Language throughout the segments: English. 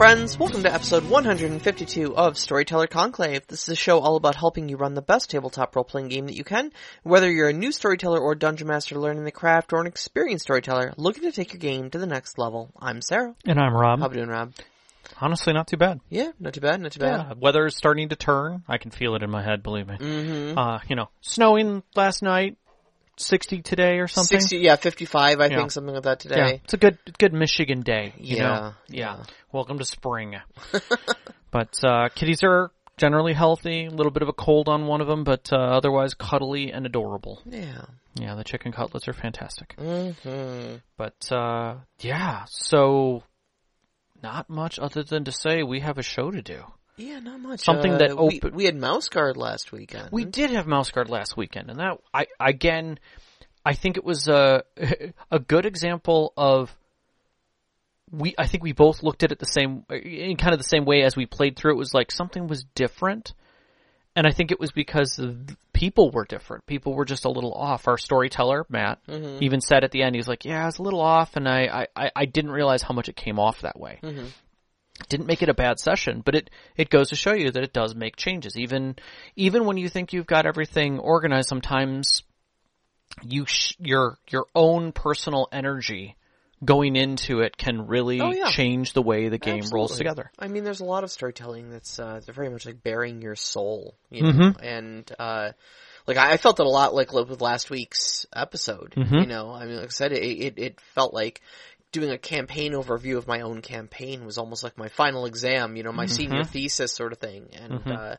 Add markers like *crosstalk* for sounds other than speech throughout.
friends. Welcome to episode 152 of Storyteller Conclave. This is a show all about helping you run the best tabletop role-playing game that you can. Whether you're a new storyteller or dungeon master learning the craft or an experienced storyteller looking to take your game to the next level. I'm Sarah. And I'm Rob. How are we doing, Rob? Honestly, not too bad. Yeah, not too bad, not too bad. Yeah, is starting to turn. I can feel it in my head, believe me. Mm-hmm. Uh, you know, snowing last night, 60 today or something. 60, yeah, 55, I Yeah. think, something like that today. Yeah, it's a good, good Michigan day. You Yeah, know? yeah. yeah. Welcome to spring. *laughs* but uh, kitties are generally healthy. A little bit of a cold on one of them, but uh, otherwise cuddly and adorable. Yeah. Yeah, the chicken cutlets are fantastic. Mm-hmm. But uh, yeah, so not much other than to say we have a show to do. Yeah, not much. Something Uh, that we, we had Mouse Guard last weekend. We did have Mouse Guard last weekend, and that I again, I think it was a *laughs* a good example of we. I think we both looked at it the same in kind of the same way as we played through. It was like something was different, and I think it was because the people were different. People were just a little off. Our storyteller Matt even said at the end, he was like, "Yeah, I was a little off, and I I, I- I didn't realize how much it came off that way." Didn't make it a bad session, but it, it goes to show you that it does make changes. Even, even when you think you've got everything organized, sometimes you, sh- your, your own personal energy going into it can really Oh, yeah. change the way the game rolls together. I mean, there's a lot of storytelling that's uh, very much like baring your soul, you know, Mm-hmm. and uh, like I, I felt it a lot like with last week's episode. Mm-hmm. You know, I mean, like I said, it, it it felt like doing a campaign overview of my own campaign was almost like my final exam, you know, my senior Mm-hmm. thesis sort of thing, and uh,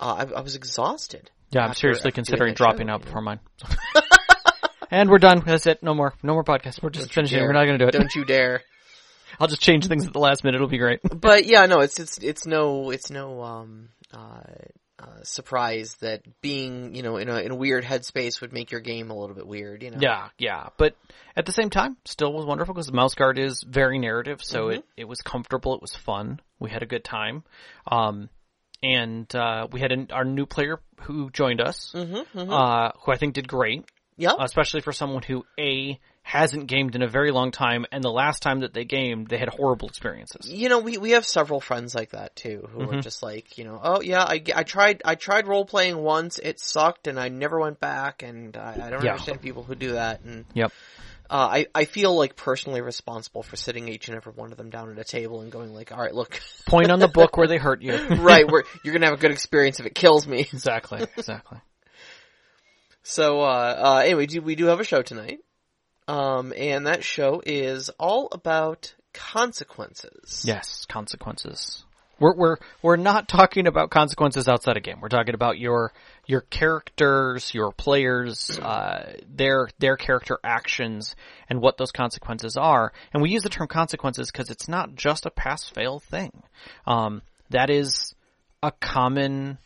uh, I, I was exhausted. Yeah, I'm seriously considering show, dropping you out before mine. *laughs* and we're done. That's it. No more. No more podcasts. We're just finishing. We're not going to do it. Don't you dare! *laughs* I'll just change things at the last minute. It'll be great. but yeah, no, it's it's it's no it's no um uh, uh surprise that being you know in a in a weird headspace would make your game a little bit weird. You know. Yeah, yeah. But at the same time, still was wonderful because Mouse Guard is very narrative, so it, it was comfortable, it was fun. We had a good time. Um, and, uh, we had an, our new player who joined us, uh, who I think did great, Yeah. especially for someone who, A, hasn't gamed in a very long time, and the last time that they gamed, they had horrible experiences. you know, we we have several friends like that too, who Mm-hmm. are just like, you know, oh yeah, I, I tried I tried role playing once, it sucked, and I never went back, and I, I don't Yeah. understand people who do that, and Yep. uh, I I feel like personally responsible for sitting each and every one of them down at a table and going like, all right, look, *laughs* Point on the book where they hurt you. *laughs* right, we're, you're gonna have a good experience if it kills me. exactly, exactly. *laughs* So, uh, uh, anyway, do, we do have a show tonight. Um, and that show is all about consequences. Yes, consequences. We're we're we're not talking about consequences outside a game. We're talking about your your characters, your players, uh, their their character actions, and what those consequences are. And we use the term consequences because it's not just a pass fail thing. Um, that is a common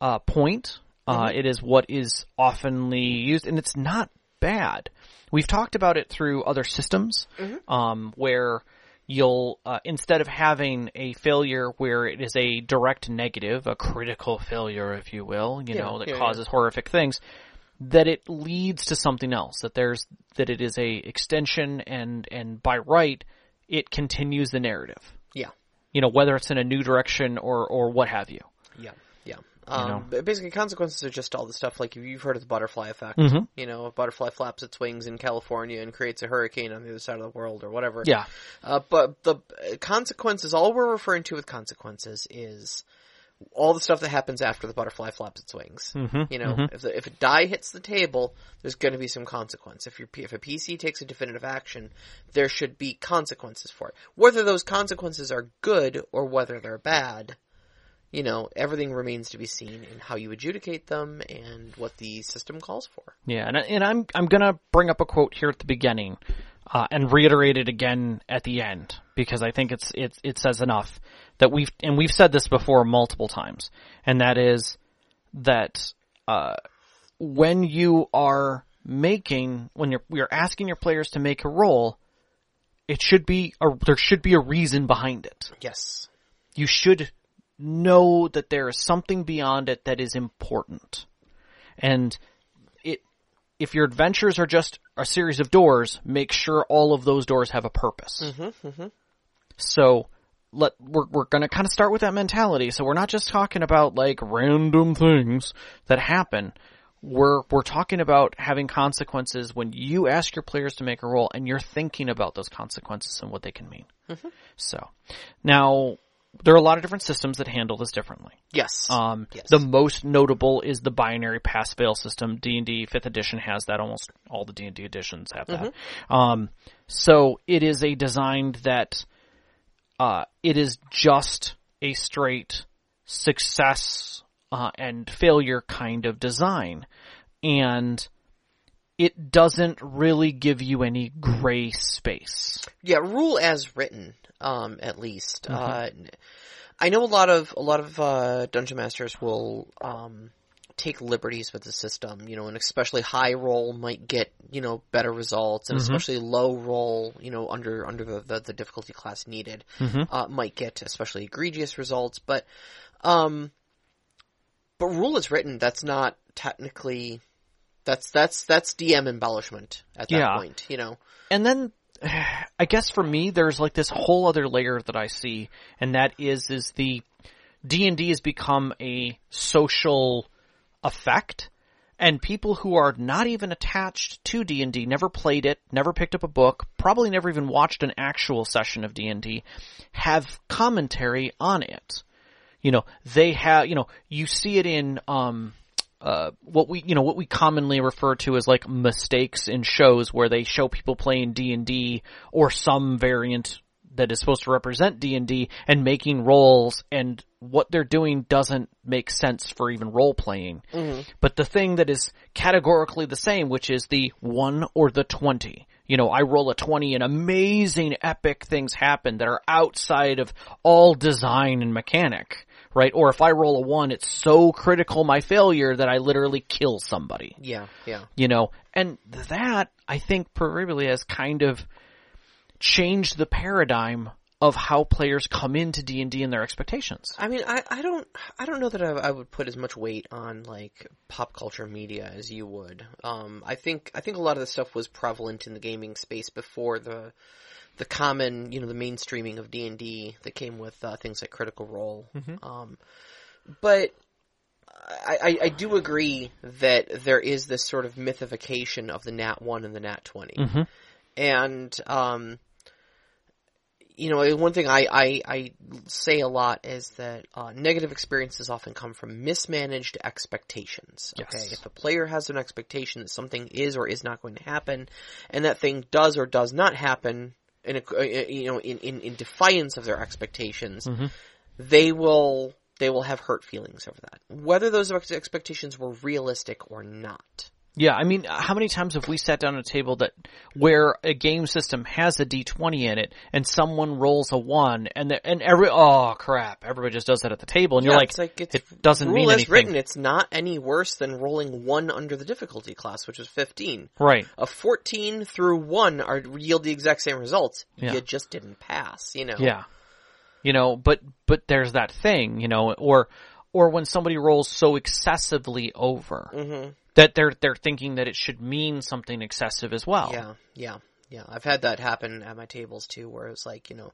uh, point. Uh, it is what is oftenly used, and it's not bad. We've talked about it through other systems, um, where you'll uh, instead of having a failure where it is a direct negative, a critical failure, if you will, you Yeah, know, that yeah, yeah. causes horrific things, that it leads to something else. That there's that it is a extension, and and by right, it continues the narrative. Yeah. You know, whether it's in a new direction or or what have you. Yeah. Um, know. but basically, consequences are just all the stuff like you've heard of the butterfly effect. Mhm. You know, a butterfly flaps its wings in California and creates a hurricane on the other side of the world or whatever. Yeah. Uh, but the uh, consequences, all we're referring to with consequences is all the stuff that happens after the butterfly flaps its wings. Mm-hmm. You know, if the, if a die hits the table, there's going to be some consequence. If your if a PC takes a definitive action, there should be consequences for it. Whether those consequences are good or whether they're bad, you know, everything remains to be seen in how you adjudicate them and what the system calls for. Yeah, and, and I'm I'm gonna bring up a quote here at the beginning, uh, and reiterate it again at the end because I think it's it it says enough that we've and we've said this before multiple times, and that is that uh, when you are making when you're you're asking your players to make a roll, it should be a, there should be a reason behind it Yes. you should know that there is something beyond it that is important. And it, if your adventures are just a series of doors, make sure all of those doors have a purpose. Mm-hmm, mm-hmm. So, let we're we're going to kind of start with that mentality. So we're not just talking about like random things that happen. We're we're talking about having consequences when you ask your players to make a roll and you're thinking about those consequences and what they can mean. Mm-hmm. So now there are a lot of different systems that handle this differently. Yes. Um, Yes. The most notable is the binary pass fail system. D and D Fifth Edition has that. Almost all the D and D editions have that. Um, so it is a design that uh, it is just a straight success uh, and failure kind of design, and it doesn't really give you any gray space. Yeah, rule as written, um, at least. Uh, I know a lot of a lot of uh, dungeon masters will um, take liberties with the system, you know, and especially high roll might get you know better results, and especially low roll, you know, under under the the, the difficulty class needed, uh, might get especially egregious results. But um, but rule is written, that's not technically. That's that's that's DM embellishment at that Yeah. point, you know. and then *sighs* I guess for me, there's like this whole other layer that I see, and that is is the D and D has become a social effect, and people who are not even attached to D and D, never played it, never picked up a book, probably never even watched an actual session of D and D, have commentary on it. You know, they have. You know, you see it in um, uh, what we you know what we commonly refer to as like mistakes in shows where they show people playing D and D or some variant that is supposed to represent D and D and making rolls and what they're doing doesn't make sense for even role playing. But the thing that is categorically the same, which is the one or the twenty. You know, I roll a 20 and amazing epic things happen that are outside of all design and mechanic, right? Or if I roll a one, it's so critical my failure that I literally kill somebody, Yeah, yeah. you know? And that, I think, proverbially has kind of changed the paradigm of how players come into D&D and their expectations. I mean, I, I don't I don't know that I, I would put as much weight on like pop culture media as you would. Um, I think I think a lot of the stuff was prevalent in the gaming space before the the common you know the mainstreaming of D and D that came with uh, things like Critical Role. Um, but I, I, I do agree that there is this sort of mythification of the Nat one and the Nat 20 and um, you know, one thing I, I, I say a lot is that uh, negative experiences often come from mismanaged expectations. Okay, Yes. if a player has an expectation that something is or is not going to happen, and that thing does or does not happen, in a, uh, you know, in, in, in defiance of their expectations, they will they will have hurt feelings over that, whether those expectations were realistic or not. Yeah, I mean, how many times have we sat down at a table that where a game system has a d20 in it and someone rolls a one and the, and every oh crap, everybody just does that at the table and you're like, it's like it's it doesn't rule mean as anything, written. It's not any worse than rolling one under the difficulty class, which is fifteen. right? A fourteen through one are yield the exact same results. Yeah. You just didn't pass. You know. Yeah, you know, but but there's that thing, you know, or or when somebody rolls so excessively over Mm-hmm. That they're they're thinking that it should mean something excessive as well. Yeah. Yeah. Yeah. I've had that happen at my tables too, where it's like, you know,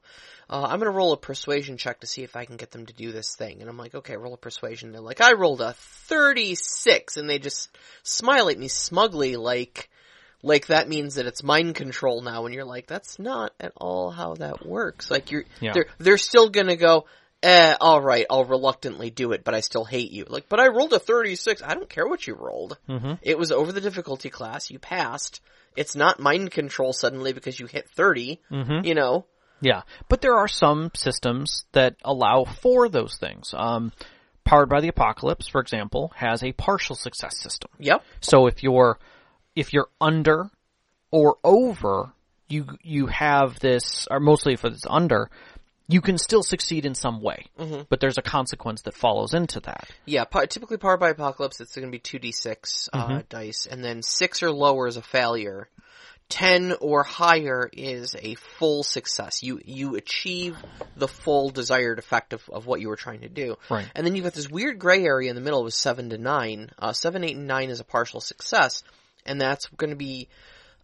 uh, I'm gonna roll a persuasion check to see if I can get them to do this thing, and I'm like, okay, roll a persuasion. They're like, I rolled a 36, and they just smile at me smugly, like. Like that means that it's mind control now, and you're like, that's not at all how that works. Like you're, Yeah. they're they're still gonna go, eh, all right, I'll reluctantly do it, but I still hate you. Like, but I rolled a 36. I don't care what you rolled. Mm-hmm. It was over the difficulty class. You passed. It's not mind control suddenly because you hit 30. Mm-hmm. You know. Yeah, but there are some systems that allow for those things. Um, Powered by the Apocalypse, for example, has a partial success system. Yep. So if you're if you're under or over, you you have this, or mostly if it's under, you can still succeed in some way. Mm-hmm. But there's a consequence that follows into that. Yeah. Typically, powered by apocalypse, it's going to be 2d6 uh, dice, and then six or lower is a failure. 10 or higher is a full success. You you achieve the full desired effect of, of what you were trying to do. Right. And then you've got this weird gray area in the middle with 7 to 9. Uh, 7, 8, and 9 is a partial success, and that's going to be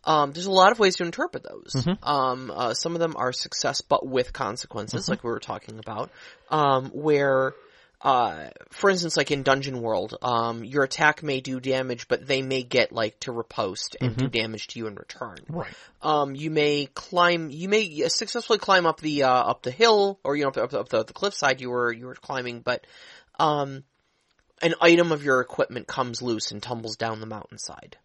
Um, there's a lot of ways to interpret those. Mm-hmm. Um, uh, some of them are success, but with consequences, like we were talking about. Um, where, uh, for instance, like in Dungeon World, um, your attack may do damage, but they may get like to riposte and do damage to you in return. Mm-hmm. Right. Um, you may climb, you may successfully climb up the uh, up the hill, or you know, up, up, up the, the cliffside you were you were climbing, but um, an item of your equipment comes loose and tumbles down the mountainside.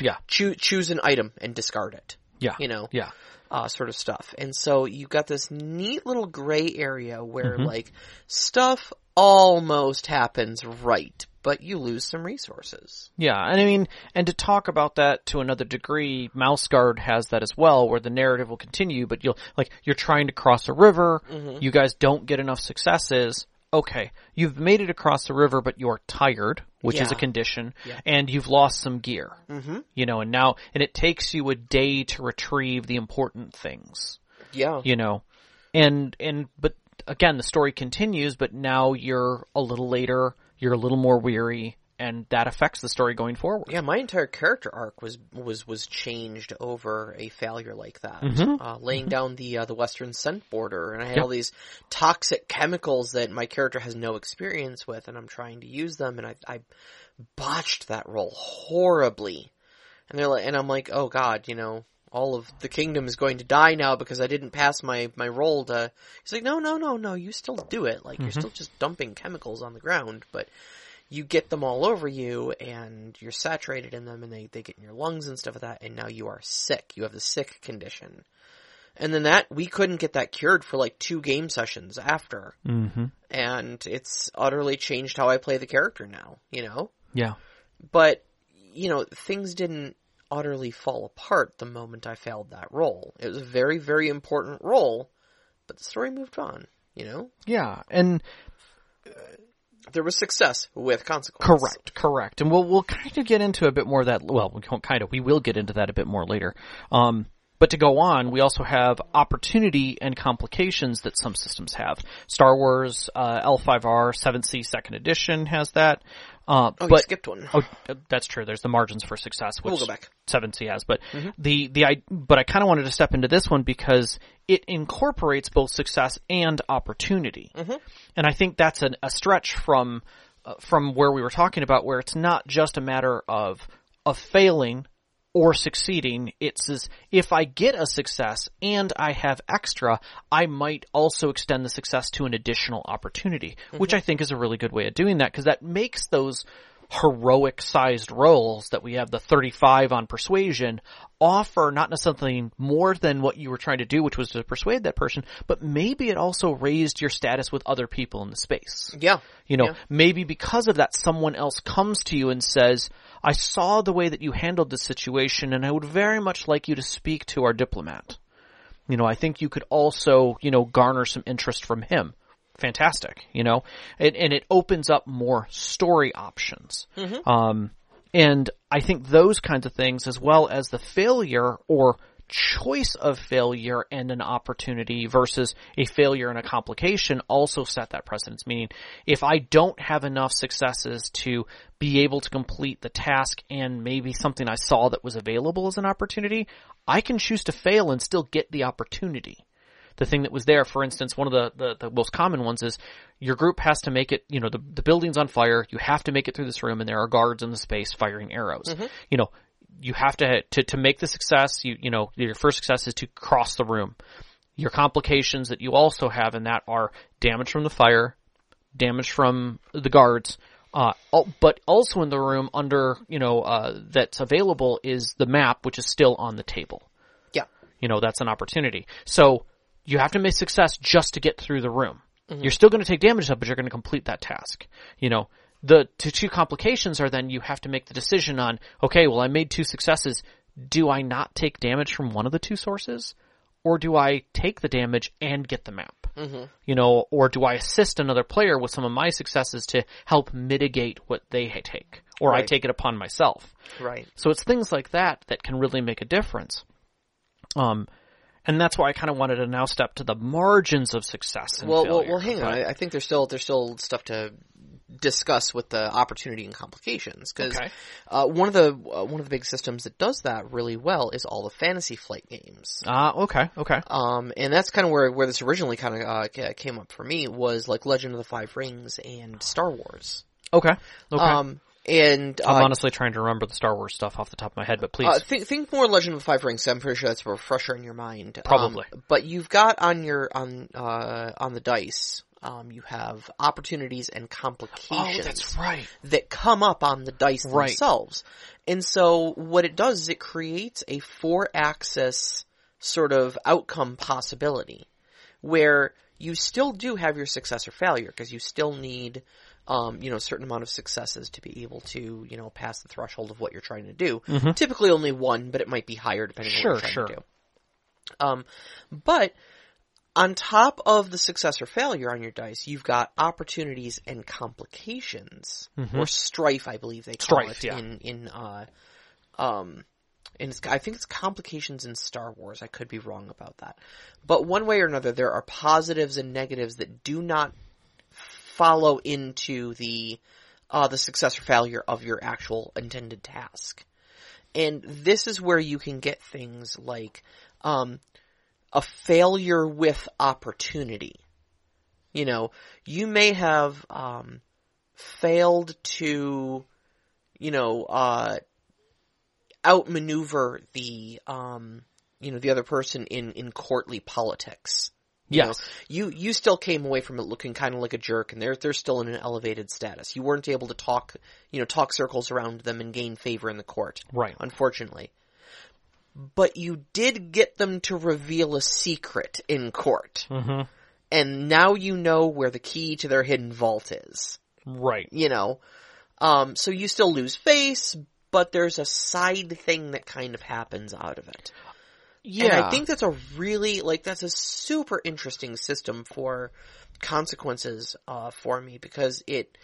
Yeah. Choose choose an item and discard it. Yeah. You know, Yeah. uh, sort of stuff. And so you've got this neat little gray area where Mm-hmm. like stuff almost happens right, but you lose some resources. Yeah, and I mean, and to talk about that to another degree, Mouse Guard has that as well, where the narrative will continue, but you'll, like, you're trying to cross a river, you guys don't get enough successes, okay, you've made it across the river, but you're tired, which is a Yeah. condition, and you've lost some gear. Mm-hmm. You know, and now, and it takes you a day to retrieve the important things Yeah. you know and and but again the story continues but now you're a little later you're a little more weary and that affects the story going forward Yeah, my entire character arc was was was changed over a failure like that. Mm-hmm. Uh, laying down the uh, the Western scent border, and I had all these toxic chemicals that my character has no experience with, and I'm trying to use them, and I I botched that roll horribly. And they're like, and I'm like, oh god, you know, all of the kingdom is going to die now because I didn't pass my my roll to. He's like, no, no, no, no, you still do it. Like you're still just dumping chemicals on the ground, but you get them all over you and you're saturated in them and they, they get in your lungs and stuff like that and now you are sick. You have the sick condition. And then that, we couldn't get that cured for like two game sessions after. mm-hmm. And it's utterly changed how I play the character now, you know? yeah But, you know, things didn't utterly fall apart the moment I failed that roll. It was a very, very important roll, but the story moved on, you know? yeah and There was success with consequences. correct correct and we'll we'll kind of get into a bit more of that well we won't kind of we will get into that a bit more later um but to go on, we also have opportunity and complications that some systems have. Star Wars uh, L5R 7th Sea Second Edition has that. Uh, Oh, but skipped one. Oh, that's true. There's the margins for success, which We'll go back. Seventh Sea has, but the the I but I kind of wanted to step into this one because it incorporates both success and opportunity, and I think that's an, a stretch from uh, from where we were talking about, where it's not just a matter of of failing or succeeding. It's as if I get a success and I have extra, I might also extend the success to an additional opportunity, which mm-hmm. I think is a really good way of doing that because that makes those heroic sized rolls that we have the 35 on persuasion offer not necessarily more than what you were trying to do, which was to persuade that person, but maybe it also raised your status with other people in the space. Yeah. You know, Yeah. maybe because of that, someone else comes to you and says, I saw the way that you handled this situation and I would very much like you to speak to our diplomat. You know, I think you could also, you know, garner some interest from him. Fantastic, you know, and, and it opens up more story options. Um, and I think those kinds of things, as well as the failure or choice of failure and an opportunity versus a failure and a complication also set that precedence. Meaning, if I don't have enough successes to be able to complete the task and maybe something I saw that was available as an opportunity, I can choose to fail and still get the opportunity the thing that was there. For instance, one of the, the, the most common ones is your group has to make it, you know, the, the building's on fire, you have to make it through this room and there are guards in the space firing arrows. You know, you have to, to, to make the success, you, you know, your first success is to cross the room. Your complications that you also have in that are damage from the fire, damage from the guards, uh, but also in the room under, you know, uh, that's available is the map, which is still on the table Yeah. you know, that's an opportunity. So you have to make success just to get through the room. You're still going to take damage up, but you're going to complete that task. You know, the two complications are then you have to make the decision on, okay, well, I made two successes. Do I not take damage from one of the two sources? Or do I take the damage and get the map? You know, or do I assist another player with some of my successes to help mitigate what they take? Or I take it upon myself. Right. So it's things like that that can really make a difference. Um, and that's why I kind of wanted to now step to the margins of success. And Well, well, failure. well, hang on. But- I, I think there's still there's still stuff to discuss with the opportunity and complications because Okay. uh, one of the uh, one of the big systems that does that really well is all the Fantasy Flight games. Ah, okay, okay. Um, and that's kind of where where this originally kind of uh, came up for me was like Legend of the Five Rings and Star Wars. Okay. Okay. Um, and uh, I'm honestly trying to remember the Star Wars stuff off the top of my head, but please. Uh, think think more Legend of the Five Rings. I'm pretty sure that's a refresher in your mind. Probably. Um, but you've got on your on uh, on the dice. Um, you have opportunities and complications Oh, that's right. that come up on the dice Right. themselves. And so what it does is it creates a four axis sort of outcome possibility where you still do have your success or failure because you still need um, you know, a certain amount of successes to be able to, you know, pass the threshold of what you're trying to do. Typically only one, but it might be higher depending on Sure, what you're trying sure. to do. Um, but on top of the success or failure on your dice, you've got opportunities and complications, or strife, I believe they call Strife, it yeah. in in uh, um, and it's, I think it's complications in Star Wars. I could be wrong about that, but one way or another, there are positives and negatives that do not follow into the uh, the success or failure of your actual intended task. And this is where you can get things like um, a failure with opportunity. You know, you may have um, failed to, you know, uh, outmaneuver the, um, you know, the other person in, in courtly politics. You know, Yes. you you still came away from it looking kind of like a jerk, and they're they're still in an elevated status. You weren't able to talk, you know, talk circles around them and gain favor in the court, Right. unfortunately. But you did get them to reveal a secret in court, hmm and now you know where the key to their hidden vault is. Right. You know, um, so you still lose face, but there's a side thing that kind of happens out of it. Yeah. And I think that's a really like that's a super interesting system for consequences uh, for me because it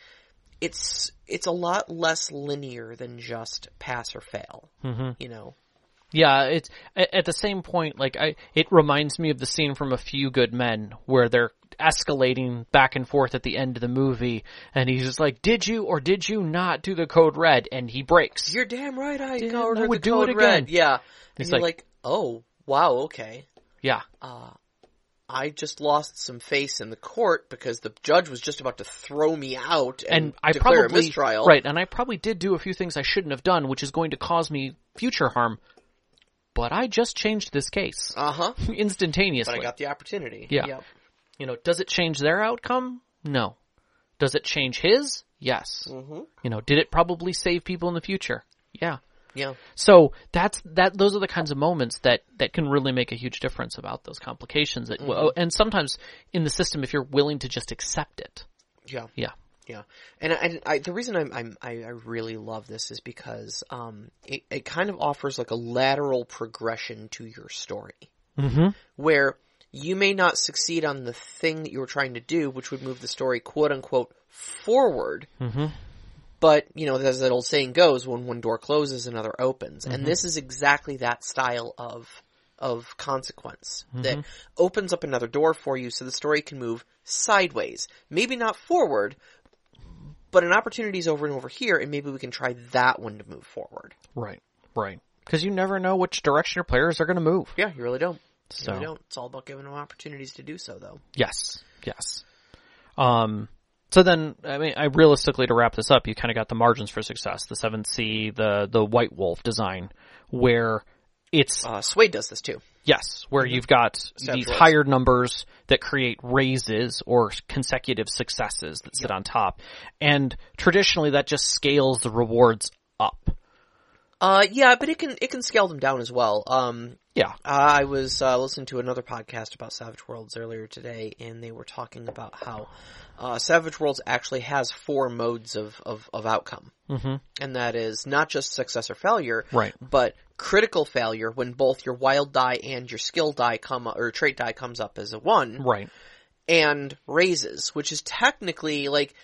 it's it's a lot less linear than just pass or fail. hmm You know. Yeah, it's at, the same point. Like I, it reminds me of the scene from A Few Good Men where they're escalating back and forth at the end of the movie, and he's just like, "Did you or did you not do the code red?" And he breaks. You're damn right. I I would do it red. again. Yeah. And you're like- like, oh wow, okay. Yeah, Uh, I just lost some face in the court because the judge was just about to throw me out and, and I declare probably a mistrial. right, and I probably did do a few things I shouldn't have done, which is going to cause me future harm. But I just changed this case Uh huh. *laughs* instantaneously. But I got the opportunity. Yeah. Yep. you know, does it change their outcome? No. Does it change his? Yes. Mm-hmm. You know, did it probably save people in the future? Yeah. Yeah. So that's that. Those are the kinds of moments that that can really make a huge difference about those complications. That well, and sometimes in the system, if you're willing to just accept it, Yeah. yeah, Yeah, and and I, the reason I'm, I'm I, I really love this is because um it, it kind of offers like a lateral progression to your story mm-hmm. where you may not succeed on the thing that you were trying to do, which would move the story quote unquote forward. Mm-hmm. But you know, as that old saying goes, when one door closes, another opens, and this is exactly that style of of consequence that opens up another door for you, so the story can move sideways, maybe not forward, but an opportunity is over and over here, and maybe we can try that one to move forward. right, right. Because you never know which direction your players are going to move. Yeah, you really don't. You So really don't. It's all about giving them opportunities to do so, though. yes, yes. Um. So then, I mean, I realistically to wrap this up, you kind of got the margins for success, the Seventh Sea, the the White Wolf design, where it's Uh, SWADE does this too. Yes, where you've got these higher numbers that create raises or consecutive successes that sit on top. And traditionally that just scales the rewards up. Uh, yeah, but it can it can scale them down as well. Um, Yeah. I was uh, listening to another podcast about Savage Worlds earlier today, and they were talking about how uh, Savage Worlds actually has four modes of of, of outcome, hmm and that is not just success or failure, Right. but critical failure when both your wild die and your skill die come or trait die comes up as a one, Right. and raises, which is technically like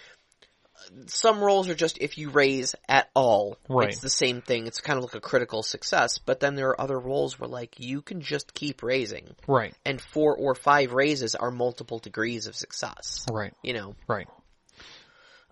some rolls are just if you raise at all. Right. It's the same thing. It's kind of like a critical success, but then there are other rolls where like you can just keep raising. Right. And four or five raises are multiple degrees of success. Right. You know. Right.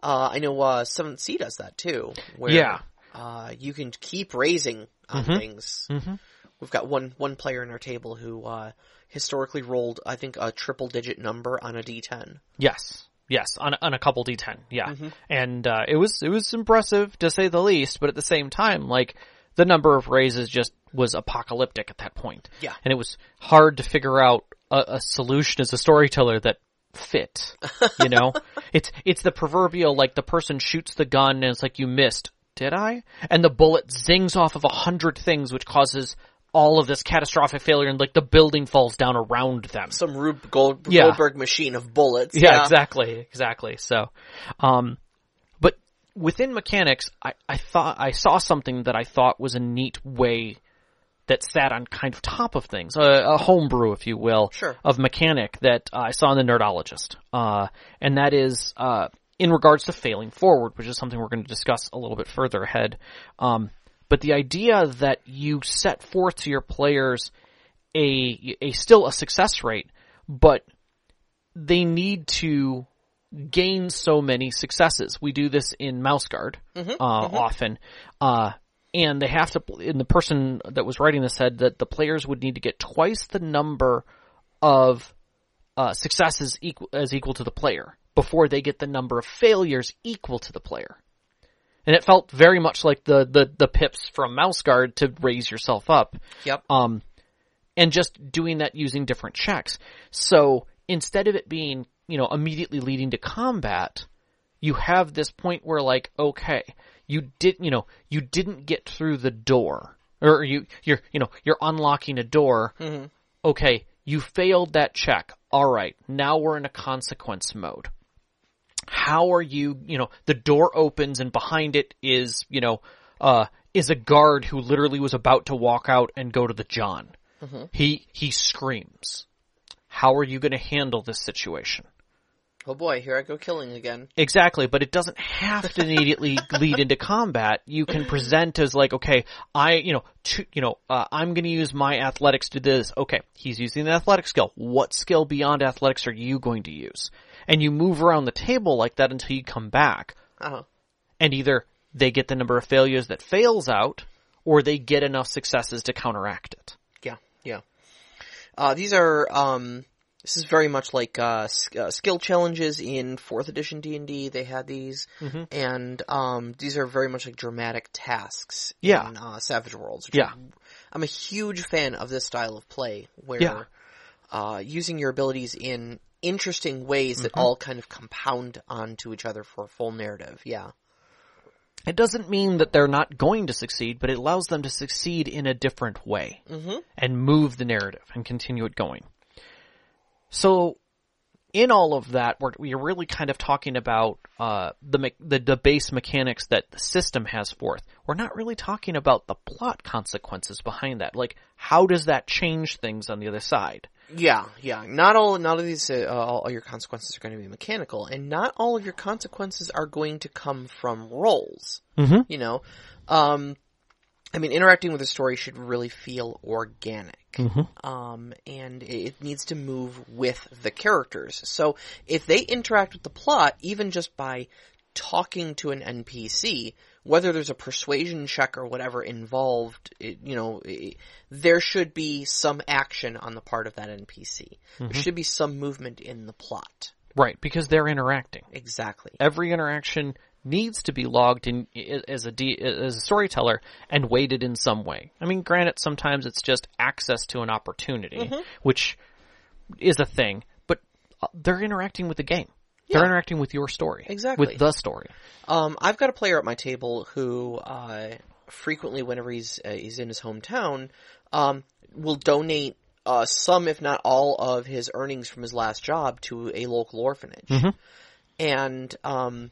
Uh, I know uh, Seventh Sea does that too. Where, Yeah. Uh, you can keep raising on things. Mhm. We've got one one player in our table who uh, historically rolled, I think, a triple digit number on a D10. Yes. Yes, on, on a couple D10, yeah, Mm-hmm. and uh, it was it was impressive to say the least. But at the same time, like the number of raises just was apocalyptic at that point. Yeah. and it was hard to figure out a, a solution as a storyteller that fit. *laughs* You know, it's it's the proverbial like the person shoots the gun and it's like you missed. Did I? And the bullet zings off of a hundred things, which causes all of this catastrophic failure, and like the building falls down around them. Some Rube Gold- Yeah. Goldberg machine of bullets. Yeah, exactly, exactly. So, um, but within mechanics, I, I thought I saw something that I thought was a neat way that sat on kind of top of things, a, a homebrew, if you will, Sure. of mechanic that I saw in the Nerdologist, uh, and that is uh, in regards to failing forward, which is something we're going to discuss a little bit further ahead. Um, but the idea that you set forth to your players a a still a success rate, but they need to gain so many successes. We do this in Mouse Guard uh, often, uh, and they have to. And the person that was writing this said that the players would need to get twice the number of uh, successes equal as equal to the player before they get the number of failures equal to the player. And it felt very much like the the, the pips from Mouse Guard to raise yourself up Yep. um, and just doing that using different checks. So instead of it being, you know, immediately leading to combat, you have this point where like, okay, you did, you know, you didn't get through the door, or you, you're, you know, you're unlocking a door. Okay, you failed that check. All right, now we're in a consequence mode. How are you, you know, the door opens and behind it is, you know, uh, is a guard who literally was about to walk out and go to the John. He, he screams. How are you going to handle this situation? Oh boy, here I go killing again. Exactly, but it doesn't have to immediately *laughs* lead into combat. You can present as like, okay, I, you know, to, you know, uh, I'm going to use my athletics to do this. Okay, he's using the athletic skill. What skill beyond athletics are you going to use? And you move around the table like that until you come back, Uh-huh. and either they get the number of failures that fails out, or they get enough successes to counteract it. Yeah, yeah. Uh, these are, um, this is very much like, uh, uh, skill challenges in 4th edition D&D. They had these. Mm-hmm. And, um, these are very much like dramatic tasks Yeah. in, uh, Savage Worlds. Yeah. I'm, I'm a huge fan of this style of play where, Yeah. uh, using your abilities in interesting ways that Mm-hmm. all kind of compound onto each other for a full narrative. Yeah. It doesn't mean that they're not going to succeed, but it allows them to succeed in a different way Mm-hmm. and move the narrative and continue it going. So, in all of that, we're, we're really kind of talking about uh, the, the the base mechanics that the system has forth. We're not really talking about the plot consequences behind that. Like, how does that change things on the other side? Yeah, yeah. Not all, not all of these, uh, all, all your consequences are going to be mechanical, and not all of your consequences are going to come from rolls. Mm-hmm. You know, um, I mean, interacting with a story should really feel organic. Um, and it needs to move with the characters. So if they interact with the plot, even just by talking to an NPC, whether there's a persuasion check or whatever involved, it, you know, it, there should be some action on the part of that NPC. There should be some movement in the plot. Right, because they're interacting. Exactly. every interaction needs to be logged in as a D, as a storyteller and weighted in some way. I mean, granted, sometimes it's just access to an opportunity, Mm-hmm. which is a thing, but uh, they're interacting with the game. They're Yeah. interacting with your story, Exactly. with the story. Um, I've got a player at my table who uh, frequently, whenever he's uh, he's in his hometown, um, will donate uh, some, if not all, of his earnings from his last job to a local orphanage. And um,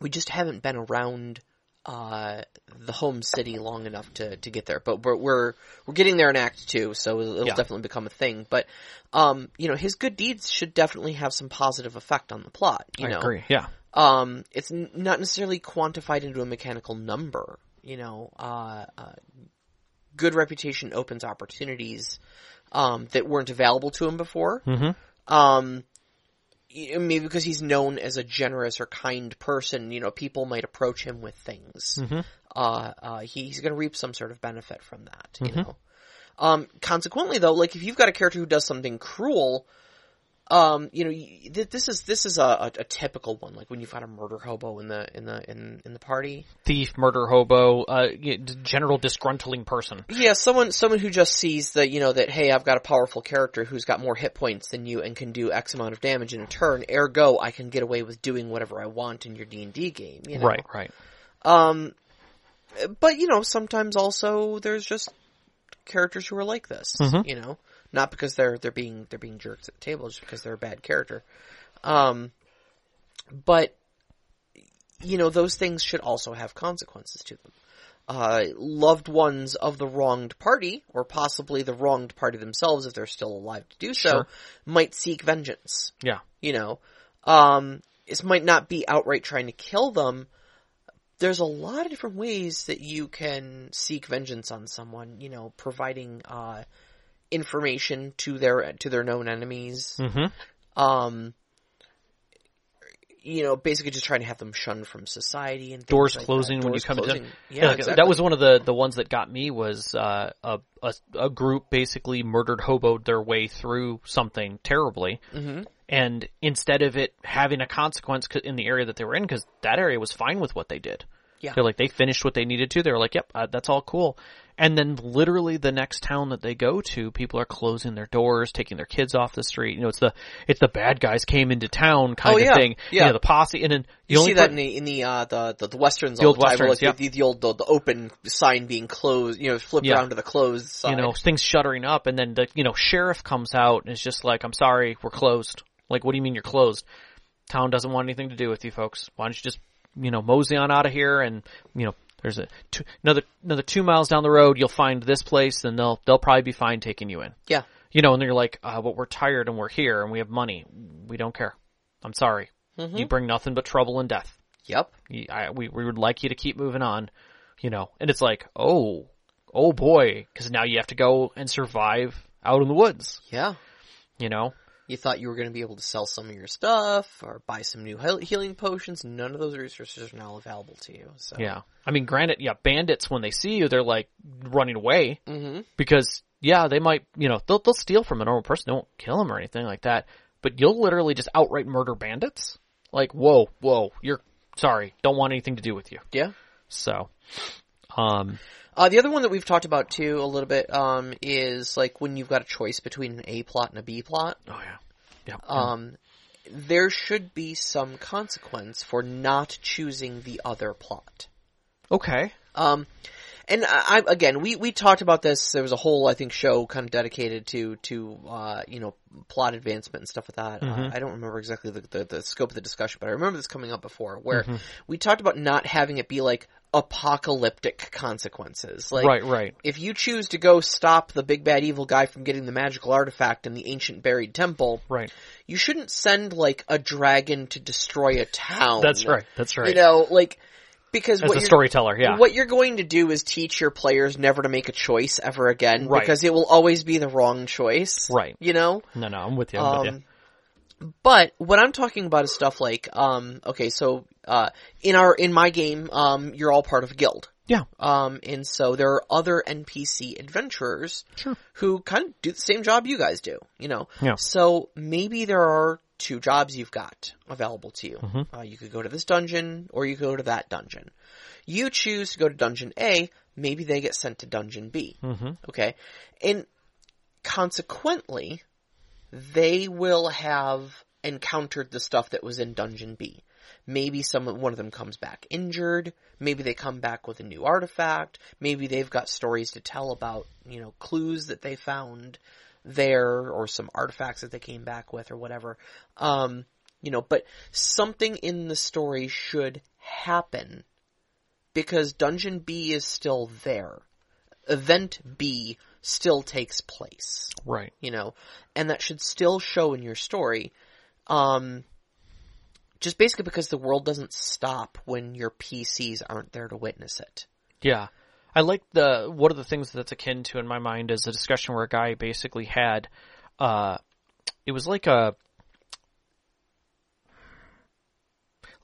we just haven't been around uh, the home city long enough to, to get there. But we're we're we're getting there in Act Two, so it'll, it'll Yeah. definitely become a thing. But um, you know, his good deeds should definitely have some positive effect on the plot. You I know, agree. Yeah. um, it's n- not necessarily quantified into a mechanical number. You know, uh, uh, good reputation opens opportunities um, that weren't available to him before. Mhm. Um, maybe because he's known as a generous or kind person, you know, people might approach him with things. Uh, uh, he, he's going to reap some sort of benefit from that, you know. Um, consequently, though, like if you've got a character who does something cruel, um, you know, this is this is a, a, a typical one. Like when you've got a murder hobo in the in the in in the party. Thief, murder, hobo, uh, general disgruntling person. Yeah, someone someone who just sees that you know that hey, I've got a powerful character who's got more hit points than you and can do X amount of damage in a turn. Ergo, I can get away with doing whatever I want in your D and D game. You know? Right, right. Um, but you know, sometimes also there's just characters who are like this. Mhm. You know, not because they're they're being they're being jerks at the table, just because they're a bad character. Um, but you know, those things should also have consequences to them. Uh, loved ones of the wronged party, or possibly the wronged party themselves, if they're still alive to do so, Sure. might seek vengeance Yeah. you know, um, this might not be outright trying to kill them. There's a lot of different ways that you can seek vengeance on someone, you know, providing, uh, information to their, to their known enemies. Mm-hmm. Um, you know, basically just trying to have them shunned from society and Doors like that. closing when you come closing. Yeah, Yeah, like, exactly. that was one of the the ones that got me was uh, a, a a group basically murdered hoboed their way through something terribly, hmm and instead of it having a consequence in the area that they were in, because that area was fine with what they did. Yeah. They're like they finished what they needed to. They were like, "Yep, uh, that's all cool." And then literally the next town that they go to, people are closing their doors, taking their kids off the street. You know, it's the it's the bad guys came into town kind Oh, of yeah. thing. Yeah. You know, the posse, and then the You only see that in the in the uh, the, the the westerns The all old the time. westerns, like yep. the, the old the, the open sign being closed, you know, flipped Yeah. around to the closed side. you know, things shuttering up, and then the you know sheriff comes out and is just like, "I'm sorry, we're closed." Like, what do you mean you're closed? Town doesn't want anything to do with you, folks. Why don't you just you know mosey on out of here? And you know, there's a two, another another two miles down the road, you'll find this place, and they'll they'll probably be fine taking you in. yeah. You know, and you're like, uh, "But we're tired and we're here and we have money. We don't care. I'm sorry. You bring nothing but trouble and death." Yep. I, we, we would like you to keep moving on, you know, and it's like, oh, oh boy, because now you have to go and survive out in the woods, Yeah. you know? You thought you were going to be able to sell some of your stuff or buy some new healing potions. None of those resources are now available to you. So Yeah. I mean, granted, yeah, bandits, when they see you, they're like running away hmm because, yeah, they might, you know, they'll, they'll steal from a normal person. They won't kill them or anything like that, but you'll literally just outright murder bandits. Like, whoa, whoa, you're sorry, don't want anything to do with you. Yeah. So, um, Uh, the other one that we've talked about too a little bit um, is like when you've got a choice between an A plot and a B plot. oh yeah. Yeah. Um, there should be some consequence for not choosing the other plot. okay. Um, and I, I again, we, we talked about this. There was a whole, I think, show kind of dedicated to to uh, you know plot advancement and stuff like that. Uh, I don't remember exactly the, the the scope of the discussion, but I remember this coming up before, where we talked about not having it be like apocalyptic consequences. Like, right, right. if you choose to go stop the big bad evil guy from getting the magical artifact in the ancient buried temple, Right. you shouldn't send like a dragon to destroy a town. That's right. That's right. You know, like because As what a storyteller, yeah. what you're going to do is teach your players never to make a choice ever again Right. because it will always be the wrong choice. Right. You know? No, no, I'm with you. I'm with you. Um, but what I'm talking about is stuff like, um, okay, so, uh, in our, in my game, um, you're all part of a guild. Yeah. Um, and so there are other NPC adventurers Sure. who kind of do the same job you guys do, you know? Yeah. So maybe there are two jobs you've got available to you. Mm-hmm. Uh, you could go to this dungeon or you could go to that dungeon. You choose to go to dungeon A, maybe they get sent to dungeon B. Mm-hmm. Okay? And consequently, they will have encountered the stuff that was in dungeon B. Maybe some one of them comes back injured. Maybe they come back with a new artifact. Maybe they've got stories to tell about, you know, clues that they found there or some artifacts that they came back with or whatever. Um, you know, but something in the story should happen because dungeon B is still there. Event B still takes place Right. you know, and that should still show in your story. Um, just basically because the world doesn't stop when your PCs aren't there to witness it. Yeah. I like the one of the things that's akin to in my mind is a discussion where a guy basically had uh it was like a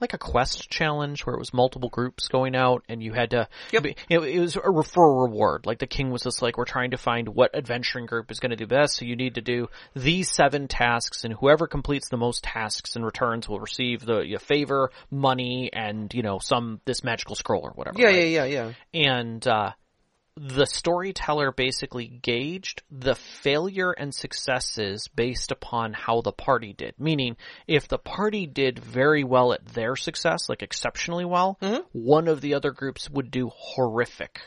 like a quest challenge where it was multiple groups going out and you had to. Yep. It, it was a re- for a reward. Like the king was just like, we're trying to find what adventuring group is going to do best. So you need to do these seven tasks, and whoever completes the most tasks and returns will receive the favor, money, and you know some this magical scroll or whatever. Yeah, right? yeah, yeah, yeah. and uh, the storyteller basically gauged the failure and successes based upon how the party did. Meaning, if the party did very well at their success, like exceptionally well, Mm-hmm. one of the other groups would do horrific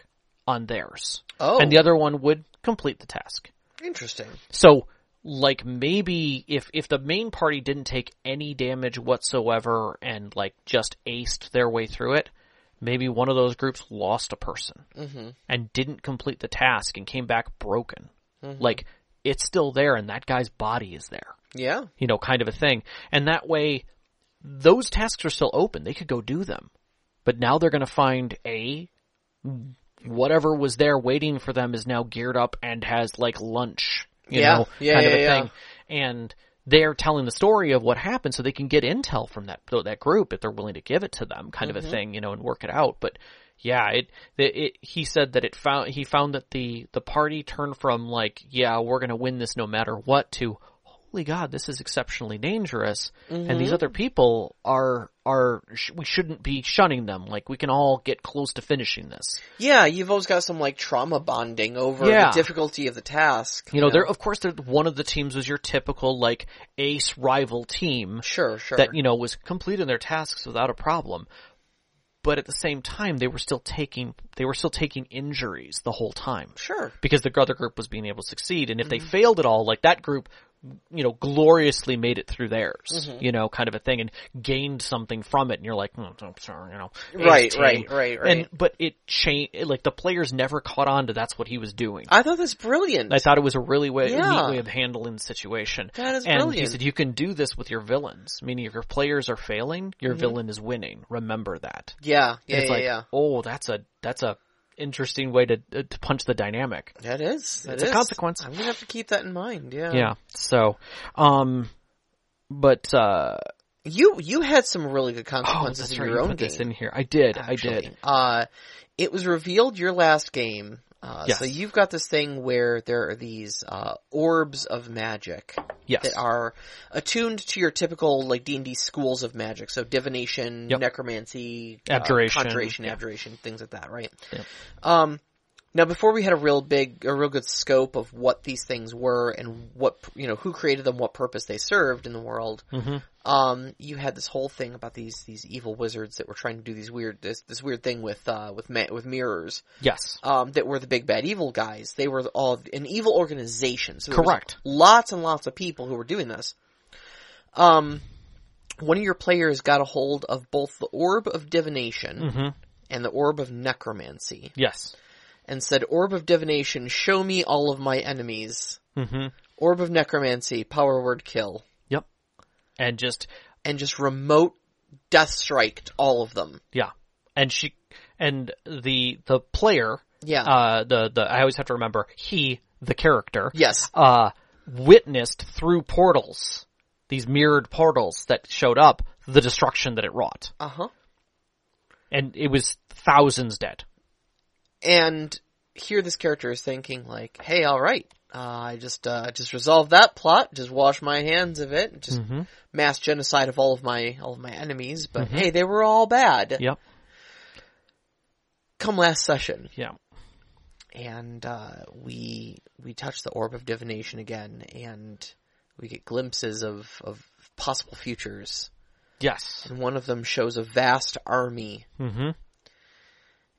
on theirs, Oh, and the other one would complete the task. interesting. So, like maybe if if the main party didn't take any damage whatsoever and like just aced their way through it, maybe one of those groups lost a person mm-hmm. and didn't complete the task and came back broken. Mm-hmm. Like it's still there and that guy's body is there. Yeah, You know, kind of a thing. And that way those tasks are still open. They could go do them. But now they're going to find a whatever was there waiting for them is now geared up and has like lunch, you Yeah. know, Yeah, kind of yeah, a yeah. thing. And they're telling the story of what happened so they can get intel from that that group if they're willing to give it to them, kind Mm-hmm. of a thing, you know, and work it out. But yeah, it, it, it he said that it found he found that the the party turned from like, yeah, we're going to win this no matter what to holy god, this is exceptionally dangerous and Mm-hmm. these other people are are sh- we shouldn't be shunning them. Like we can all get close to finishing this. yeah. You've always got some like trauma bonding over Yeah. the difficulty of the task. You know, there of course one of the teams was your typical like ace rival team sure, sure. that you know was completing their tasks without a problem. But at the same time, they were still taking they were still taking injuries the whole time sure. because the other group was being able to succeed. And if they failed at all, like that group, you know, gloriously made it through theirs, you know, kind of a thing, and gained something from it. And you're like, hmm, I'm sorry, you know, Right, team. right, right, right. And but it changed. Like the players never caught on to that's what he was doing. I thought that's brilliant. I thought it was a really way, Yeah. neat way of handling the situation. That is and he said you can do this with your villains, meaning if your players are failing, your Mm-hmm. villain is winning. Remember that. yeah, yeah, it's yeah, like, yeah. oh, that's a that's a interesting way to uh, to punch the dynamic. That is. That It's a consequence. I'm gonna have to keep that in mind. Yeah. Yeah. So, um, but uh, You you had some really good oh, consequences that's in right. your You own put game. this in here. I did. I did. Uh, it was revealed your last game. Uh, Yes. So you've got this thing where there are these uh, orbs of magic Yes. that are attuned to your typical like D and D schools of magic. So divination, Yep. necromancy, uh, conjuration, yeah. abjuration, things like that. Right. Yep. Um, now, before we had a real big, a real good scope of what these things were and what you know, who created them, what purpose they served in the world, Mm-hmm. um, you had this whole thing about these these evil wizards that were trying to do these weird this this weird thing with uh with ma- with mirrors Yes. um that were the big bad evil guys. They were all an evil organization. So Correct. lots and lots of people who were doing this. Um, one of your players got a hold of both the orb of divination Mm-hmm. and the orb of necromancy, Yes. And said, "Orb of divination, show me all of my enemies." Mm-hmm. Orb of necromancy, power word kill, Yep. And just and just remote death striked all of them. yeah, and she and the the player, Yeah. uh, the the I always have to remember he the character, yes. uh, witnessed through portals, these mirrored portals that showed up, the destruction that it wrought, Uh huh. and it was thousands dead. And here this character is thinking like, "Hey, all right, uh, I just uh, just resolved that plot, just wash my hands of it, just Mm-hmm. mass genocide of all of my all of my enemies. But hey, they were all bad. Yep. Come last session, Yeah. and uh, we we touch the orb of divination again, and we get glimpses of of possible futures. Yes. And one of them shows a vast army Mm-hmm.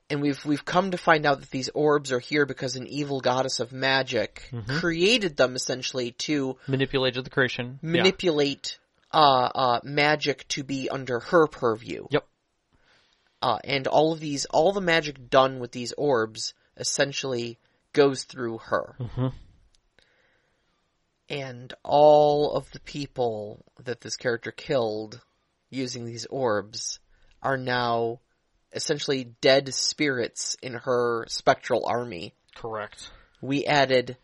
And we've we've come to find out that these orbs are here because an evil goddess of magic created them essentially to manipulate the creation. Yeah. manipulate uh, uh, magic to be under her purview. Yep. Uh, and all of these, all the magic done with these orbs essentially goes through her. Mhm. And all of the people that this character killed using these orbs are now essentially dead spirits in her spectral army. Correct. We added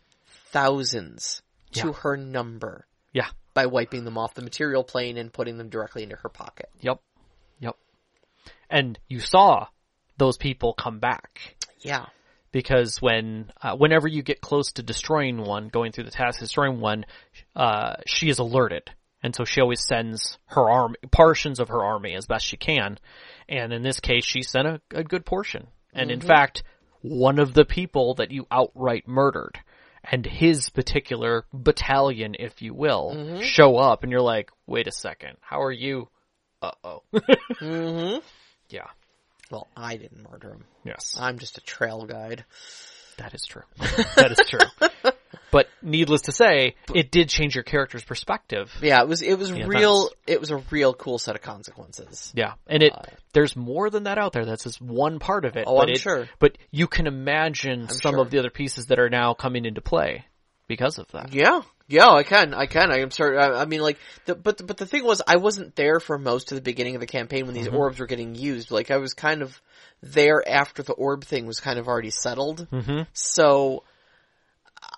thousands to her number Yeah. by wiping them off the material plane and putting them directly into her pocket. Yep. Yep. And you saw those people come back Yeah. because when uh, whenever you get close to destroying one, going through the task destroying one, uh, she is alerted, and so she always sends her army portions of her army as best she can. And in this case, she sent a, a good portion, and in fact, one of the people that you outright murdered. And his particular battalion, if you will, show up, and you're like, "Wait a second, how are you?" Uh oh. *laughs* hmm yeah. Well, I didn't murder him. Yes. I'm just a trail guide. That is true. That is true. *laughs* but needless to say, it did change your character's perspective. Yeah, it was it was Yeah, real. that's- It was a real cool set of consequences. Yeah, and it Uh, there's more than that out there. That's just one part of it. Oh, I'm it- sure. But you can imagine some sure. of the other pieces that are now coming into play because of that. Yeah, yeah, I can, I can. I am sorry. I, I mean, like, the, but but the thing was, I wasn't there for most of the beginning of the campaign when these Mm-hmm. orbs were getting used. Like, I was kind of there after the orb thing was kind of already settled. Mm-hmm. So,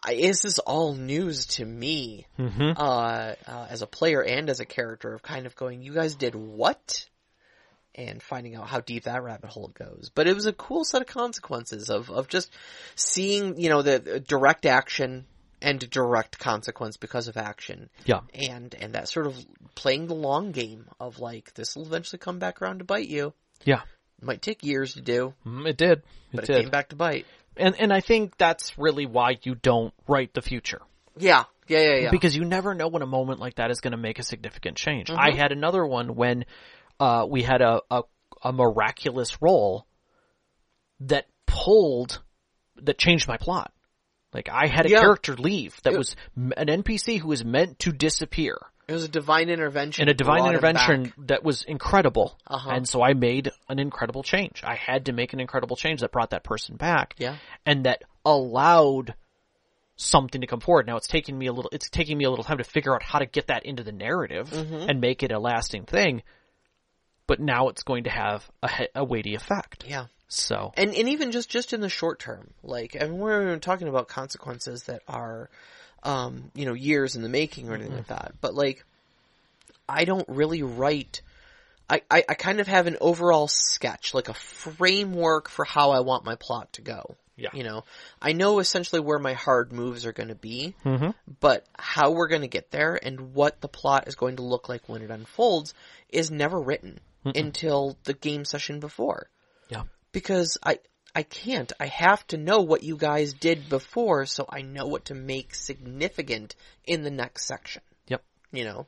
this is all news to me, Mm-hmm. uh, uh, as a player and as a character of kind of going, you guys did what? And finding out how deep that rabbit hole goes. But it was a cool set of consequences of, of just seeing, you know, the the direct action and direct consequence because of action. Yeah. And, and that sort of playing the long game of like, this will eventually come back around to bite you. Yeah. It might take years to do, Mm, It did. It but it did. came back to bite. And and I think that's really why you don't write the future. Yeah. Yeah, yeah, yeah. because you never know when a moment like that is going to make a significant change. Mm-hmm. I had another one when uh, we had a, a a miraculous roll that pulled that changed my plot. Like I had a Yeah. character leave that was an NPC who was meant to disappear. It was a divine intervention. And a divine intervention that was incredible. Uh-huh. And so I made an incredible change. I had to make an incredible change that brought that person back. Yeah. And that allowed something to come forward. Now it's taking me a little, it's taking me a little time to figure out how to get that into the narrative Mm-hmm. and make it a lasting thing. But now it's going to have a, a weighty effect. Yeah. So, and and even just just in the short term, like I mean, we're talking about consequences that are, um, you know, years in the making or anything like that. But like, I don't really write. I, I, I kind of have an overall sketch, like a framework for how I want my plot to go. Yeah. You know, I know essentially where my hard moves are going to be, Mhm. but how we're going to get there and what the plot is going to look like when it unfolds is never written until the game session before yeah. because I I can't. I have to know what you guys did before so I know what to make significant in the next section. Yep. You know?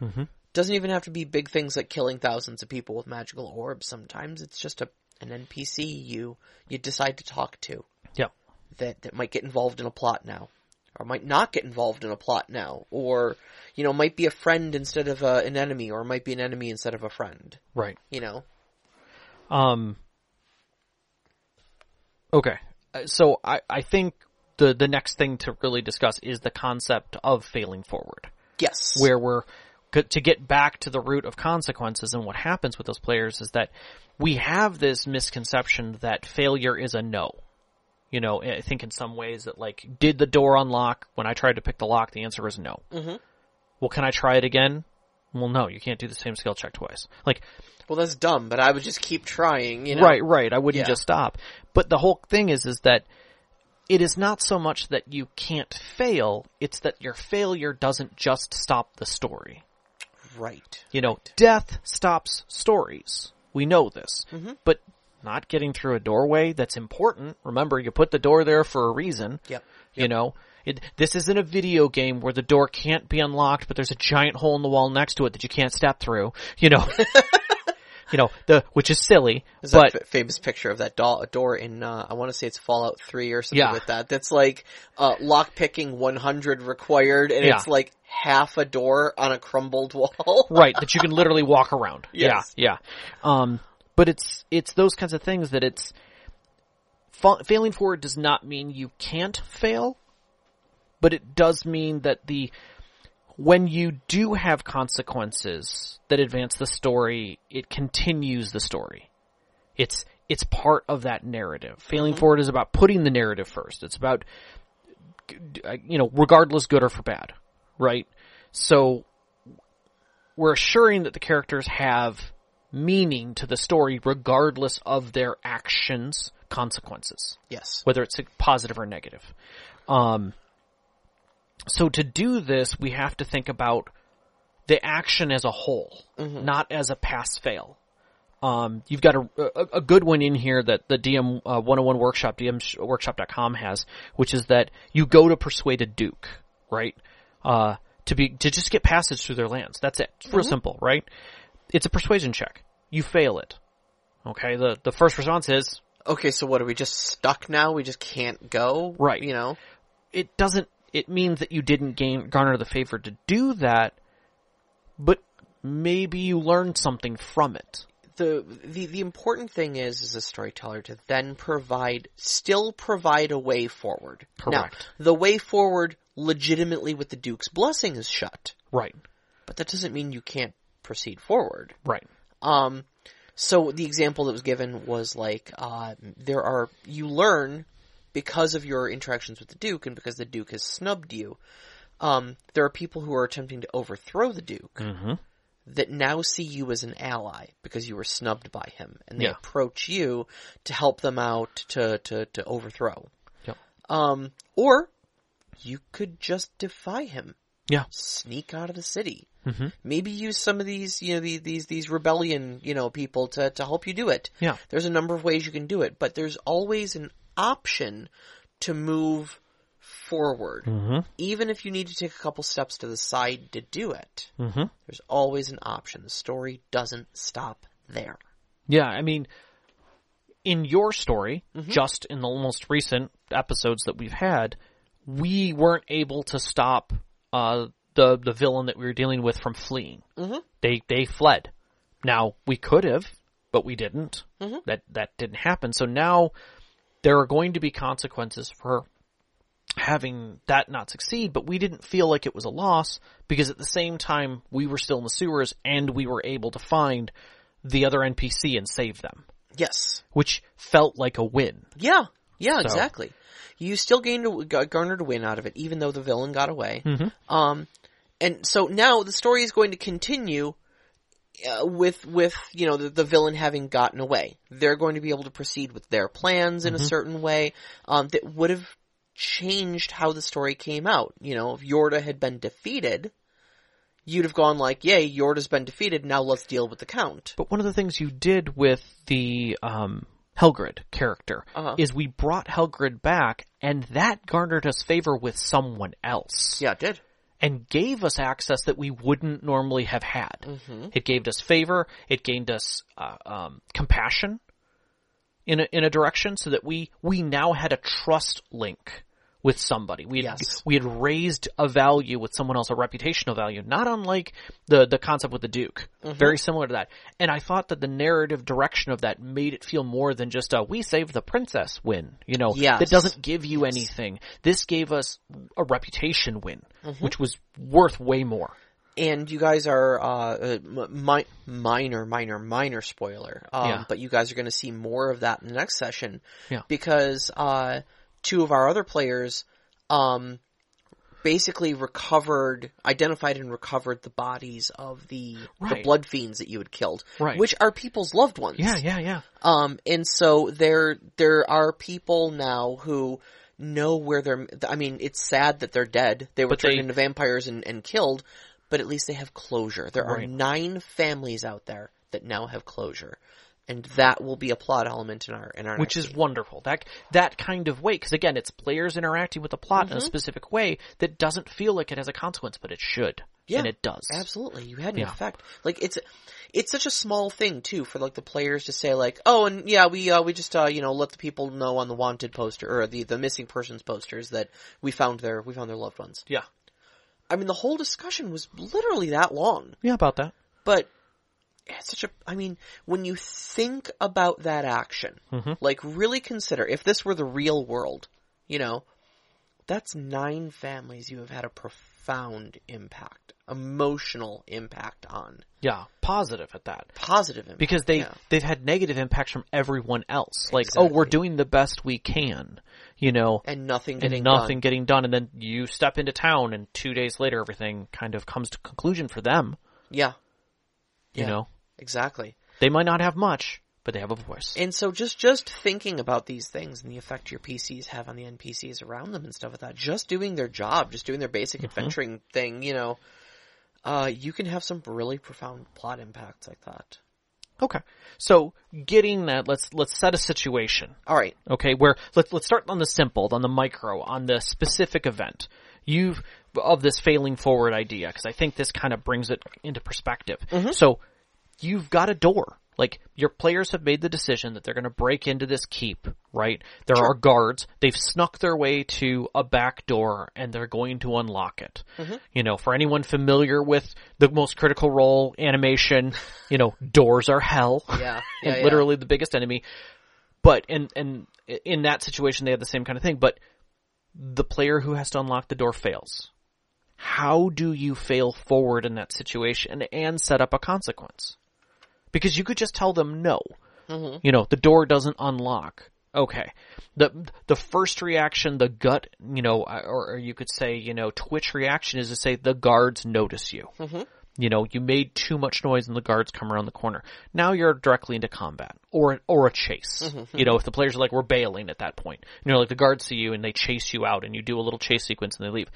Mhm. Doesn't even have to be big things like killing thousands of people with magical orbs. Sometimes it's just a an NPC you you decide to talk to Yep. that that might get involved in a plot now. Or might not get involved in a plot now, or you know, might be a friend instead of a, an enemy, or might be an enemy instead of a friend. Right. You know, Um. Okay, Uh, so I I think the the next thing to really discuss is the concept of failing forward, yes, where we're to get back to the root of consequences and what happens with those players is that we have this misconception that failure is a no. You know, I think in some ways that like, did the door unlock? When I tried to pick the lock, the answer is no. Mhm. Well, can I try it again? Well, no, you can't do the same skill check twice. Like, Well, that's dumb, but I would just keep trying, you know? Right, right. I wouldn't Yeah. just stop. But the whole thing is, is that it is not so much that you can't fail, it's that your failure doesn't just stop the story. Right. You know, death stops stories. We know this. Mm-hmm. But not getting through a doorway that's important. Remember, you put the door there for a reason. Yep. You know, it, this isn't a video game where the door can't be unlocked, but there's a giant hole in the wall next to it that you can't step through. You know, *laughs* you know the which is silly, There's but that f- famous picture of that do- door in, uh, I want to say it's Fallout 3 or something Yeah. like that. That's like, uh, lockpicking 100 required, and Yeah. it's like half a door on a crumbled *laughs* wall. right that you can literally walk around. *laughs* Yes. Yeah, yeah. Um, but it's it's those kinds of things that it's fa- failing forward does not mean you can't fail, but it does mean that the when you do have consequences that advance the story, it continues the story. It's it's part of that narrative. Failing forward is about putting the narrative first. It's about you know, regardless good or for bad, right? So we're assuring that the characters have meaning to the story regardless of their actions consequences, Yes. whether it's positive or negative. Um, so to do this, we have to think about the action as a whole, not as a pass fail. Um, you've got a, a, a good one in here that the DM uh, 101 workshop, dmworkshop.com has, which is that you go to persuade a duke, right? Uh, to be, to just get passage through their lands. That's it. It's real simple, right? It's a persuasion check. You fail it. Okay, the, the first response is, Okay, so what are we just stuck now? We just can't go? Right. You know? it doesn't it means that you didn't gain garner the favor to do that but maybe you learned something from it the the the important thing is as a storyteller to then provide still provide a way forward. Correct. Now, the way forward legitimately with the Duke's blessing is shut, right but that doesn't mean you can't proceed forward. right Um so the example that was given was like uh there are you learn because of your interactions with the Duke and because the Duke has snubbed you. Um there are people who are attempting to overthrow the Duke mm-hmm. that now see you as an ally because you were snubbed by him and they Yeah. approach you to help them out to, to, to overthrow. Yep. Um, or you could just defy him. Yeah. Sneak out of the city. Mhm. Maybe use some of these, you know, these, these, these rebellion, you know, people to, to help you do it. Yeah. There's a number of ways you can do it, but there's always an option to move forward. Mm-hmm. Even if you need to take a couple steps to the side to do it. Mm-hmm. There's always an option. The story doesn't stop there. yeah i mean in your story Mm-hmm. just in the most recent episodes that we've had we weren't able to stop uh the the villain that we were dealing with from fleeing Mhm. they they fled now we could have but we didn't Mhm. that that didn't happen so now there are going to be consequences for having that not succeed, but we didn't feel like it was a loss because at the same time we were still in the sewers and we were able to find the other NPC and save them, Yes. which felt like a win. Yeah. Yeah, exactly. You still gained a, garnered a win out of it, even though the villain got away. Mhm. Um, and so now the story is going to continue uh, with with you know the, the villain having gotten away. They're going to be able to proceed with their plans in a certain way um, that would have changed how the story came out. You know, if Yorda had been defeated, you'd have gone like, "Yay, Yorda's been defeated. Now let's deal with the Count." But one of the things you did with the um, Helgrid character Uh-huh. is we brought Helgrid back, and that garnered us favor with someone else. Yeah, it did. And gave us access that we wouldn't normally have had. Mm-hmm. It gave us favor. It gained us uh, um, compassion in a, in a direction, so that we we now had a trust link with somebody. We had, Yes. we had raised a value with someone else, a reputational value, not unlike the the concept with the Duke. Mm-hmm. Very similar to that. And I thought that the narrative direction of that made it feel more than just a "we saved the princess" win. You know, Yes. that doesn't give you anything. This gave us a reputation win, Mm-hmm. which was worth way more. and you guys are uh, uh, mi- minor, minor, minor spoiler. Um, Yeah. But you guys are going to see more of that in the next session. Yeah. Because uh, two of our other players um, basically recovered, identified and recovered the bodies of the, the blood fiends that you had killed, Right. which are people's loved ones. Yeah, yeah, yeah. Um, and so there, there are people now who know where they're, I mean, it's sad that they're dead. They were But turned they- into vampires and, and killed, but at least they have closure. There are nine families out there that now have closure. And that will be a plot element in our, in our Which is game. wonderful. That that kind of way, because again, it's players interacting with the plot Mm-hmm. in a specific way that doesn't feel like it has a consequence, but it should, Yeah, and it does. Absolutely. You had an Yeah. effect. Like it's it's such a small thing too for like the players to say like, "Oh, and yeah, we uh we just uh you know let the people know on the wanted poster or the the missing persons posters that we found their we found their loved ones." Yeah, I mean, the whole discussion was literally that long. yeah, about that. But it's such a I mean, when you think about that action, Mhm. like really consider if this were the real world, you know, that's nine families you have had a profound impact, emotional impact on. Yeah, positive at that. Positive impact. because they yeah. they've had negative impacts from everyone else. Like, oh, we're doing the best we can, you know, and nothing and getting nothing done. getting done, and then you step into town, and two days later, everything kind of comes to conclusion for them. Yeah. You Yeah. know, Exactly. They might not have much, but they have a voice. And so just just thinking about these things and the effect your PCs have on the NPCs around them and stuff like that, just doing their job, just doing their basic Mm-hmm. adventuring thing, you know, uh, you can have some really profound plot impacts like that. Okay. So getting that, let's let's set a situation. All right. Okay, where let's let's start on the simple, on the micro, on the specific event. You've of this failing forward idea because I think this kind of brings it into perspective. So you've got a door. Like your players have made the decision that they're going to break into this keep, right? There are guards. They've snuck their way to a back door and they're going to unlock it. Mm-hmm. You know, for anyone familiar with the most critical role animation, *laughs* you know, doors are hell. Yeah. *laughs* and Yeah, yeah. literally the biggest enemy. But and and in that situation they have the same kind of thing, but the player who has to unlock the door fails. How do you fail forward in that situation and set up a consequence? Because you could just tell them no. Mm-hmm. You know, the door doesn't unlock. Okay. The the first reaction, the gut, you know, uh, or, or you could say, you know, twitch reaction is to say the guards notice you. Mm-hmm. You know, you made too much noise and the guards come around the corner. Now you're directly into combat or or a chase. Mm-hmm, you know, if the players are like we're bailing at that point. You know, like the guards see you and they chase you out and you do a little chase sequence and they leave.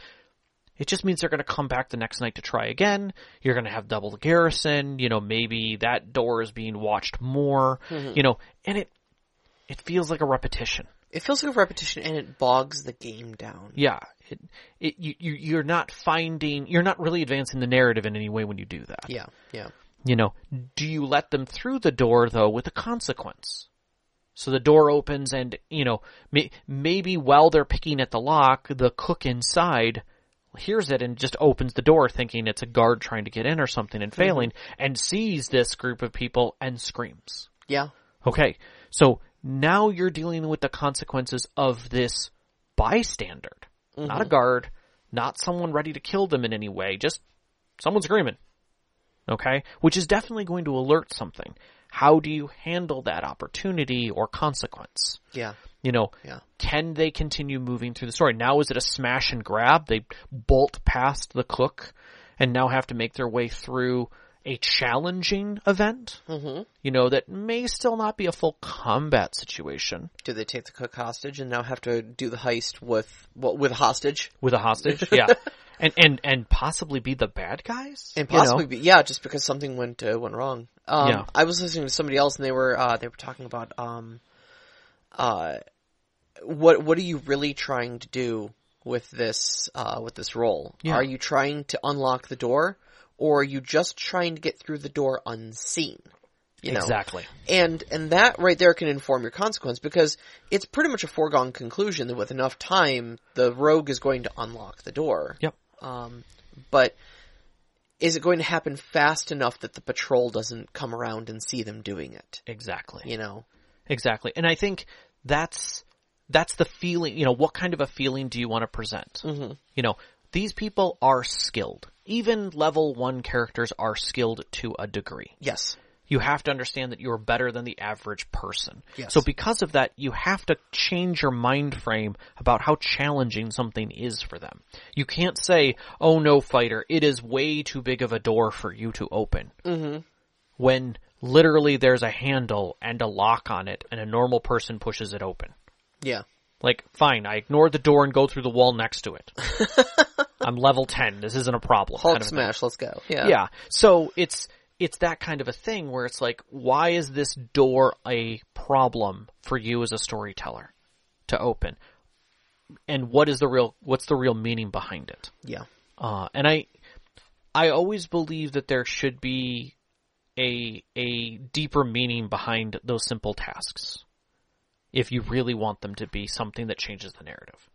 It just means they're going to come back the next night to try again. You're going to have double the garrison. You know, maybe that door is being watched more. Mm-hmm. You know, and it it feels like a repetition. It feels like a repetition and it bogs the game down. Yeah, it, it you, you you're not finding you're not really advancing the narrative in any way when you do that. Yeah. Yeah. You know, do you let them through the door though with a consequence? So the door opens and, you know, may, maybe while they're picking at the lock, the cook inside hears it and just opens the door thinking it's a guard trying to get in or something and mm-hmm. failing and sees this group of people and screams. Yeah. Okay. So now you're dealing with the consequences of this bystander. Not a mm-hmm. guard, not someone ready to kill them in any way, just someone screaming. Okay? Which is definitely going to alert something. How do you handle that opportunity or consequence? Yeah. You know, Yeah. can they continue moving through the story? Now is it a smash and grab? They bolt past the cook and now have to make their way through a challenging event? Mm-hmm. You know, that may still not be a full combat situation Do they take the cook hostage and now have to do the heist with well, with hostage with a hostage. *laughs* Yeah. And, and, and possibly be the bad guys? and You know? possibly be yeah, just because something went uh, went wrong. Um, Yeah. I was listening to somebody else and they were uh, they were talking about um, uh, what what are you really trying to do with this uh, with this roll? Yeah. Are you trying to unlock the door, or are you just trying to get through the door unseen? You know? Exactly. And and that right there can inform your consequence because it's pretty much a foregone conclusion that with enough time the rogue is going to unlock the door. Yep. Um, but is it going to happen fast enough that the patrol doesn't come around and see them doing it? Exactly. You know. Exactly. And I think that's that's the feeling, you know, what kind of a feeling do you want to present? Mm-hmm. You know, these people are skilled. Even level 1 characters are skilled to a degree. Yes. You have to understand that you're better than the average person. Yes. So because of that, you have to change your mind frame about how challenging something is for them. You can't say, "Oh no, fighter, it is way too big of a door for you to open." Mm-hmm. When literally there's a handle and a lock on it, and a normal person pushes it open. Yeah. Like, fine, I ignore the door and go through the wall next to it. *laughs* I'm level 10. This isn't a problem. Hulk kind of a thing. smash. Let's go. Yeah. Yeah. So it's it's that kind of a thing where it's like, why is this door a problem for you as a storyteller to open? And what is the real what's the real meaning behind it? Yeah. Uh, and I I always believe that there should be a a deeper meaning behind those simple tasks. If you really want them to be something that changes the narrative.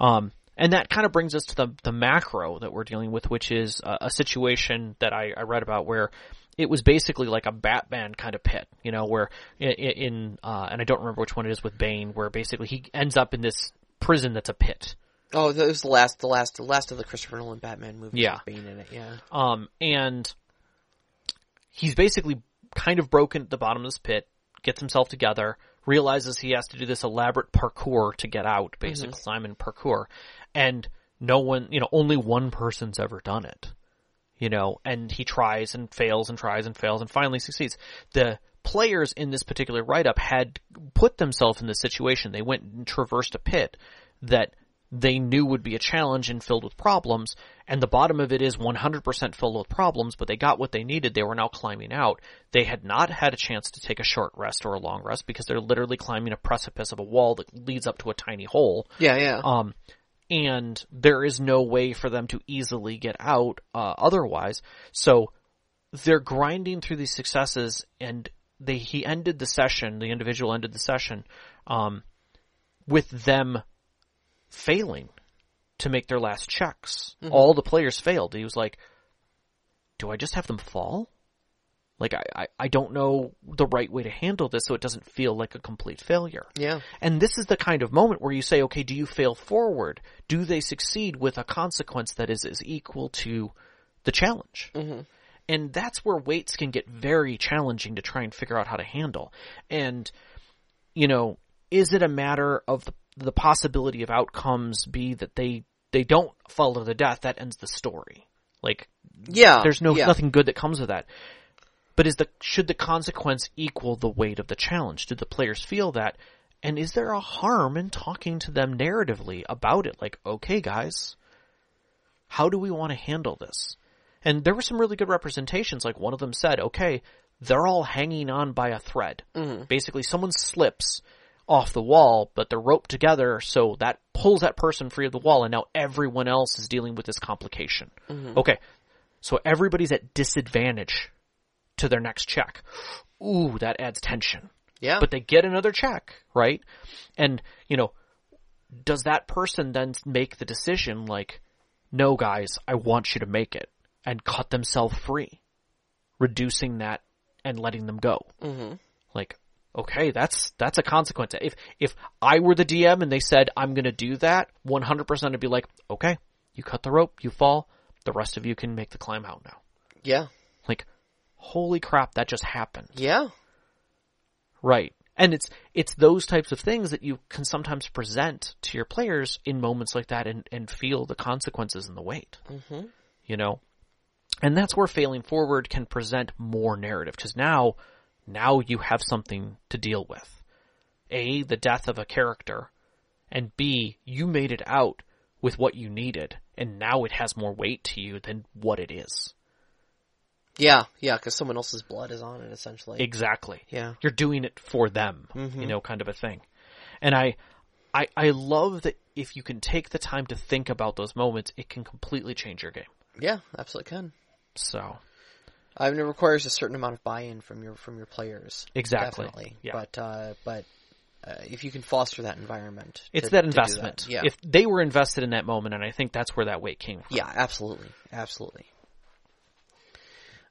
Um, and that kind of brings us to the, the macro that we're dealing with, which is a, a situation that I, I read about where it was basically like a Batman kind of pit, you know, where in, in uh, and I don't remember which one it is with Bane, where basically he ends up in this prison that's a pit. Oh, that was the last, the last, the last of the Christopher Nolan Batman movies. Yeah. with Bane in it. Yeah. Um, and he's basically kind of broken at the bottom of this pit, gets himself together, realizes he has to do this elaborate parkour to get out, basically mm-hmm. Simon parkour, and no one, you know, only one person's ever done it. you know, and he tries and fails and tries and fails and finally succeeds. The players in this particular write-up had put themselves in this situation. They went and traversed a pit that they knew would be a challenge and filled with problems, and the bottom of it is 100% filled with problems, but they got what they needed. They were now climbing out. They had not had a chance to take a short rest or a long rest because they're literally climbing a precipice of a wall that leads up to a tiny hole. Yeah, yeah. Um, and there is no way for them to easily get out uh, otherwise. So they're grinding through these successes, and they he ended the session. The individual ended the session um, with them failing to make their last checks. All the players failed. He was like, "Do I just have them fall?" Like I, I, I don't know the right way to handle this so it doesn't feel like a complete failure. yeah. And this is the kind of moment where you say, okay, do you fail forward? Do they succeed with a consequence that is, is equal to the challenge? Mm-hmm. And that's where weights can get very challenging to try and figure out how to handle. And, you know, is it a matter of the, the possibility of outcomes be that they, they don't fall to the death? That ends the story. Like, Yeah. there's no yeah. nothing good that comes of that. But is the should the consequence equal the weight of the challenge? Do the players feel that? And is there a harm in talking to them narratively about it? Like, okay, guys, how do we want to handle this? And there were some really good representations. Like one of them said, okay, they're all hanging on by a thread. Mm-hmm. Basically, someone slips off the wall, but they're roped together, so that pulls that person free of the wall, and now everyone else is dealing with this complication. Okay, so everybody's at disadvantage to their next check. Ooh, that adds tension. Yeah. But they get another check, right? And, you know, does that person then make the decision like, no guys, I want you to make it and cut themselves free, reducing that and letting them go? Mm-hmm. Like, okay, that's, that's a consequence. If, if I were the DM and they said, I'm gonna do that, 100% I'd be like, okay, you cut the rope, you fall, the rest of you can make the climb out now. yeah. Like, holy crap, that just happened. Yeah. Right. And it's it's those types of things that you can sometimes present to your players in moments like that and, and feel the consequences and the weight. Mm-hmm. You know? And that's where failing forward can present more narrative because now, now you have something to deal with. A, the death of a character, and B, you made it out with what you needed, and now it has more weight to you than what it is. Yeah. Yeah. Because someone else's blood is on it, essentially. Exactly. Yeah. You're doing it for them, mm-hmm. you know, kind of a thing. And I, I, I love that if you can take the time to think about those moments, it can completely change your game. yeah. Absolutely can. So, I mean, it requires a certain amount of buy-in from your from your players. Exactly. Definitely. Yeah. But uh, but uh, if you can foster that environment, it's to- that do that, investment. Yeah. If they were invested in that moment, and I think that's where that weight came from. Yeah, absolutely, absolutely.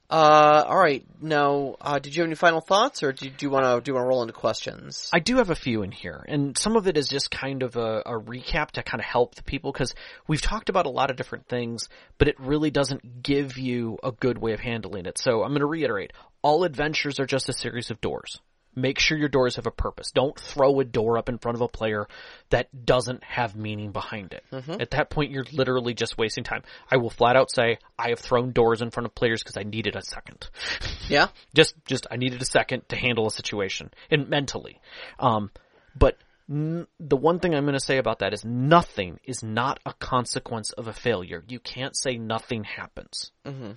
Uh, all right. Now, uh, did you have any final thoughts, or do, do you want to do you want to roll into questions? I do have a few in here, and some of it is just kind of a, a recap to kind of help the people because we've talked about a lot of different things, but it really doesn't give you a good way of handling it. So I'm going to reiterate: all adventures are just a series of doors. Make sure your doors have a purpose. Don't throw a door up in front of a player that doesn't have meaning behind it. At that point, you're literally just wasting time. I will flat out say I have thrown doors in front of players because I needed a second *laughs* Yeah. just just I needed a second to handle a situation and mentally. Um, but n- the one thing I'm going to say about that is nothing is not a consequence of a failure. You can't say nothing happens. Mm-hmm.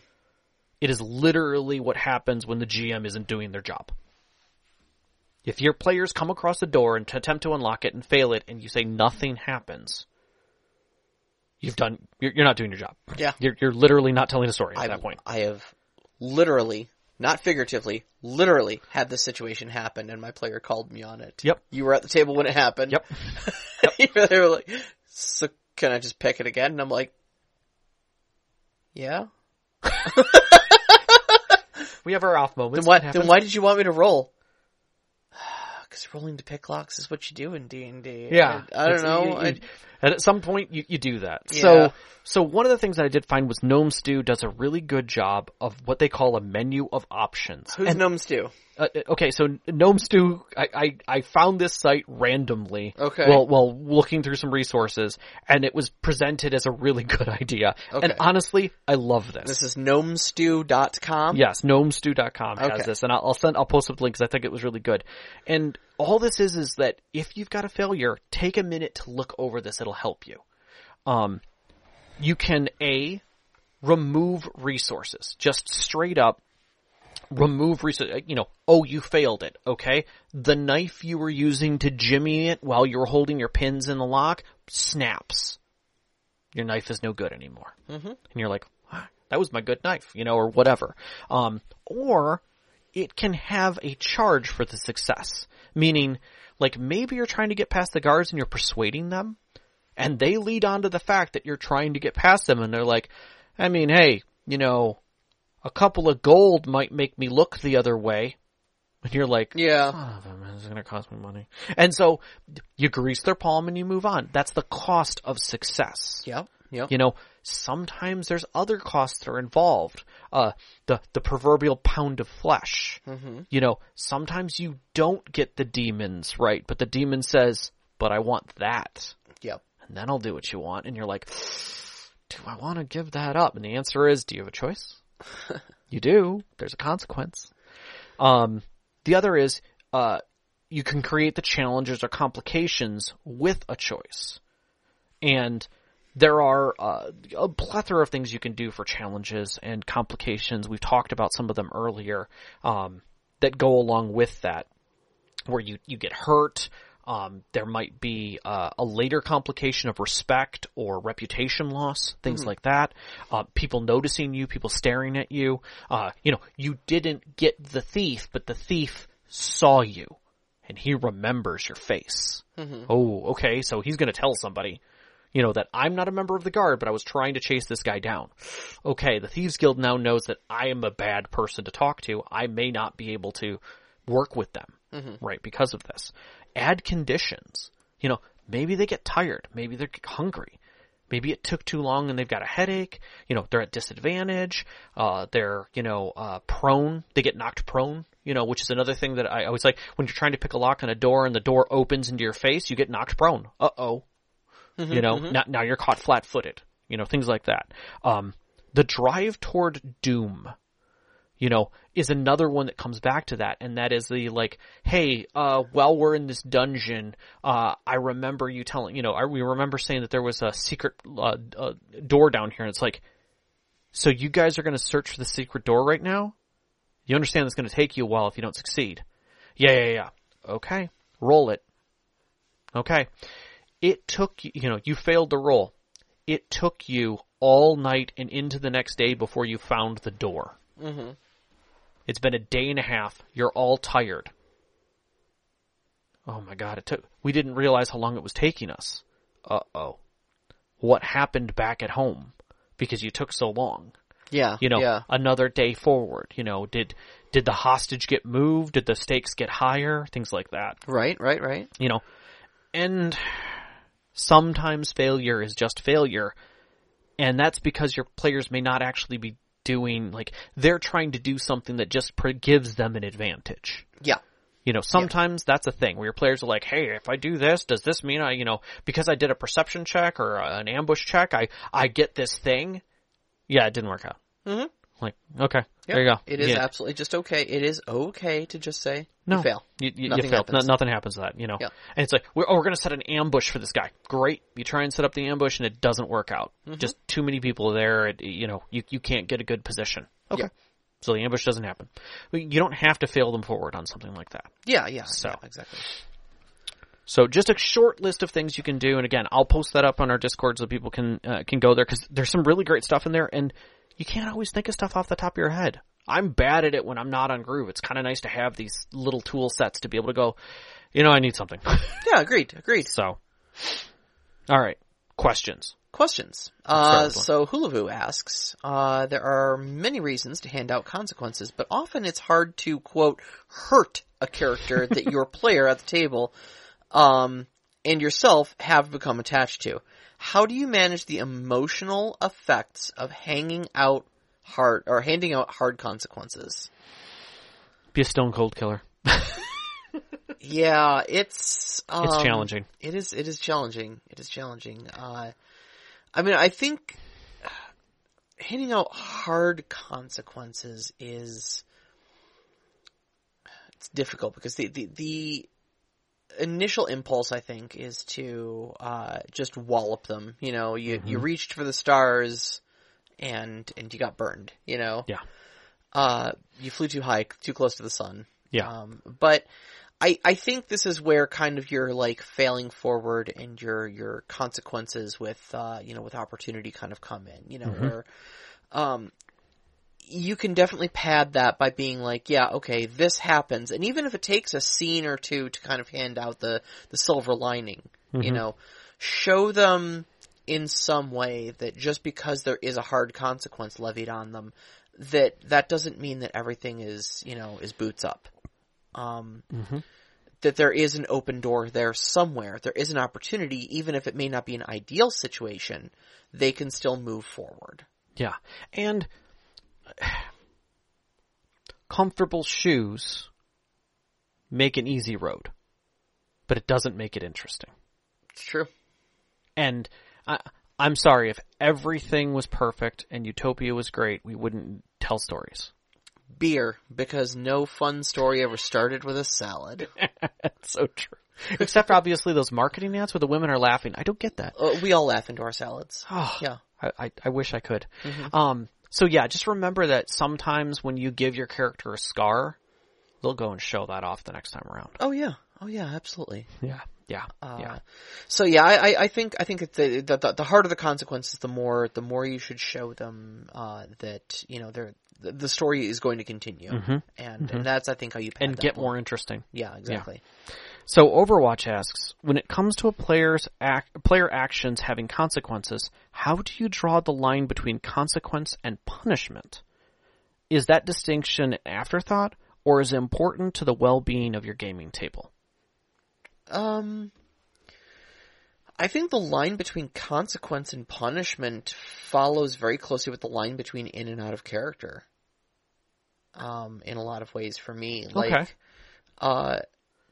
is literally what happens when the GM isn't doing their job. If your players come across the door and t- attempt to unlock it and fail it, and you say nothing happens, you've done. You're, you're not doing your job. Yeah. You're, you're literally not telling a story at I, that point. I have literally, not figuratively, literally had this situation happen, and my player called me on it. Yep. You were at the table when it happened. Yep. *laughs* they were like, "So can I just pick it again?" And I'm like, "Yeah." *laughs* We have our off moments. Then why? Then why did you want me to roll? Because rolling to pick locks is what you do in D and D. Yeah, I, I don't know. you- you- I- and at some point, you, you do that. Yeah. So, so one of the things that I did find was Gnome Stew does a really good job of what they call a menu of options. who's and gnomes do? uh, okay, so Gnome Stew, I, I, I found this site randomly. Okay. While, while looking through some resources, and it was presented as a really *laughs* good idea. Okay. And honestly, I love this. This is gnomestew.com. Yes, gnomestew.com has Okay. this, and I'll, I'll send, I'll post up the link because I think it was really good. And all this is, is that if you've got a failure, take a minute to look over this. It'll help you. Um, you can A, remove resources. Just straight up remove resources. You know, oh, you failed it. Okay. The knife you were using to jimmy it while you were holding your pins in the lock snaps. Your knife is no good anymore. Mm-hmm. And you're like, "Ah, that was my good knife, you know, or whatever. Um, or it can have a charge for the success. Meaning, like maybe you're trying to get past the guards and you're persuading them, and they lead on to the fact that you're trying to get past them, and they're like, I mean, hey, you know, a couple of gold might make me look the other way. And you're like, Yeah. oh, man, this is gonna cost me money. And so, you grease their palm and you move on. That's the cost of success. Yep. Yep. You know, sometimes there's other costs that are involved. Uh, the, the proverbial pound of flesh. Mm-hmm. You know, sometimes you don't get the demons right, but the demon says, but I want that. Yep. And then I'll do what you want. And you're like, do I want to give that up? And the answer is, do you have a choice? *laughs* you do. There's a consequence. Um, the other is, uh, you can create the challenges or complications with a choice. And there are uh, a plethora of things you can do for challenges and complications. We've talked about some of them earlier um, that go along with that, where you you get hurt. Um, there might be uh, a later complication of respect or reputation loss, things like that. Uh, people noticing you, people staring at you. Uh, you know, you didn't get the thief, but the thief saw you, and he remembers your face. Oh, okay, so he's going to tell somebody you know, that I'm not a member of the guard, but I was trying to chase this guy down. Okay, the Thieves Guild now knows that I am a bad person to talk to. I may not be able to work with them, right, because of this. Add conditions. You know, maybe they get tired. Maybe they're hungry. Maybe it took too long and they've got a headache. You know, they're at disadvantage. Uh, they're, you know, uh, prone. They get knocked prone, you know, which is another thing that I always like when you're trying to pick a lock on a door and the door opens into your face, you get knocked prone. Uh oh you know, now, now you're caught flat footed, you know, things like that. Um, the drive toward doom, you know, is another one that comes back to that, and that is the like, hey, uh, while we're in this dungeon, uh, I remember you telling, you know, I, we remember saying that there was a secret uh, uh, door down here, and it's like, so you guys are going to search for the secret door right now? You understand it's going to take you a while if you don't succeed. Yeah, yeah, yeah. Okay, roll it. Okay it took you, you know, you failed the roll. It took you all night and into the next day before you found the door. Mm-hmm. It's been a day and a half. You're all tired. Oh my god, it took, we didn't realize how long it was taking us. Uh oh. What happened back at home? Because you took so long. Yeah. You know, Yeah. another day forward. You know, did, did the hostage get moved? Did the stakes get higher? Things like that Right. Right. Right. you know, and sometimes failure is just failure, and that's because your players may not actually be doing like they're trying to do something that just gives them an advantage. Yeah. You know, sometimes that's a thing where your players are like, "Hey, if I do this, does this mean I, you know, because I did a perception check or an ambush check, I I get this thing?" Yeah, it didn't work out. Mhm. Like, okay, there you go. It is Yeah. absolutely just okay. It is okay to just say No. you fail. You, you, Nothing you failed. happens. No, nothing happens to that, you know. Yeah. And it's like, we're, oh, we're going to set an ambush for this guy. Great. You try and set up the ambush and it doesn't work out. Mm-hmm. Just too many people there. It, you know, you, you can't get a good position. Okay. Yeah. So the ambush doesn't happen. You don't have to fail them forward on something like that. Yeah. Yeah. So. yeah, exactly. So just a short list of things you can do, and again, I'll post that up on our Discord so people can uh, can go there because there's some really great stuff in there, and you can't always think of stuff off the top of your head. I'm bad at it when I'm not on Groove. It's kind of nice to have these little tool sets to be able to go, you know, I need something. *laughs* Yeah. Agreed. Agreed. so, all right, questions. Questions. Uh, so Hulavu asks, uh, there are many reasons to hand out consequences, but often it's hard to quote hurt a character that *laughs* your player at the table, um, and yourself have become attached to. How do you manage the emotional effects of hanging out hard or handing out hard consequences? Be a stone cold killer. *laughs* Yeah, it's um, It's challenging. It is. It is challenging. It is challenging. Uh, I mean, I think handing out hard consequences is it's difficult because the the, the initial impulse I think is to uh, just wallop them. You know, you you reached for the stars and and you got burned. You know, Yeah. uh, you flew too high, too close to the sun. Yeah. Um, but I, I think this is where kind of your like failing forward and your, your consequences with, uh, you know, with opportunity kind of come in, you know, where, um, you can definitely pad that by being like, yeah, okay, this happens. And even if it takes a scene or two to kind of hand out the, the silver lining, you know, show them in some way that just because there is a hard consequence levied on them, that that doesn't mean that everything is, you know, is boots up. Um, that there is an open door there somewhere. There is an opportunity, even if it may not be an ideal situation, they can still move forward. Yeah. And *sighs* comfortable shoes make an easy road, but it doesn't make it interesting. It's true. And I, I'm sorry if everything was perfect and Utopia was great, we wouldn't tell stories. Beer, because no fun story ever started with a salad. That's *laughs* so true. Except obviously those marketing ads where the women are laughing. I don't get that. Uh, we all laugh into our salads. Oh, *sighs* Yeah. I, I, I wish I could. Um, so yeah, just remember that sometimes when you give your character a scar, they'll go and show that off the next time around. Oh yeah. Oh yeah, absolutely. Yeah. Yeah. Uh, yeah. So yeah, I, I- I think I think the, the the the harder the consequences, the more the more you should show them uh, that you know they're the, story is going to continue, and and that's I think how you Mm-hmm. And get more interesting. Yeah, exactly. So Overwatch asks, when it comes to a player's act, player actions having consequences, how do you draw the line between consequence and punishment? Is that distinction an afterthought, or is it important to the well-being of your gaming table? Um, I think the line between consequence and punishment follows very closely with the line between in and out of character. Um, in a lot of ways for me, like, Okay. uh,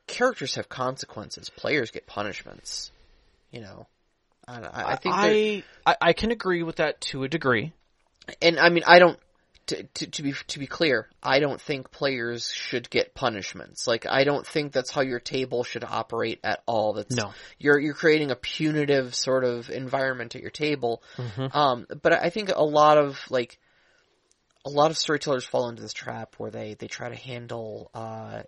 characters have consequences, players get punishments. You know, I, I I think I, I I can agree with that to a degree. and I mean, I don't. To, to, to be to be clear, I don't think players should get punishments. Like, I don't think that's how your table should operate at all. That's No. you're you're creating a punitive sort of environment at your table. Mm-hmm. Um, but I think a lot of like a lot of storytellers fall into this trap where they they try to handle uh,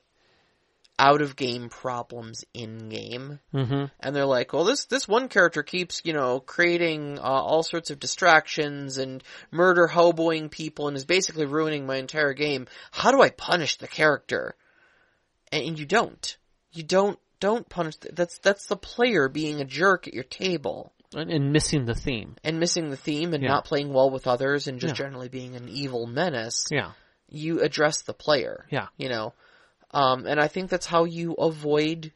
out of game problems in game Mm-hmm. and they're like, well, this this one character keeps, you know, creating uh, all sorts of distractions and murder hoboing people and is basically ruining my entire game. How do I punish the character? And you don't. You don't don't punish. The, that's that's the player being a jerk at your table And, and missing the theme. and missing the theme and Yeah. not playing well with others and just Yeah. generally being an evil menace Yeah. you address the player. Yeah. You know, um, and I think that's how you avoid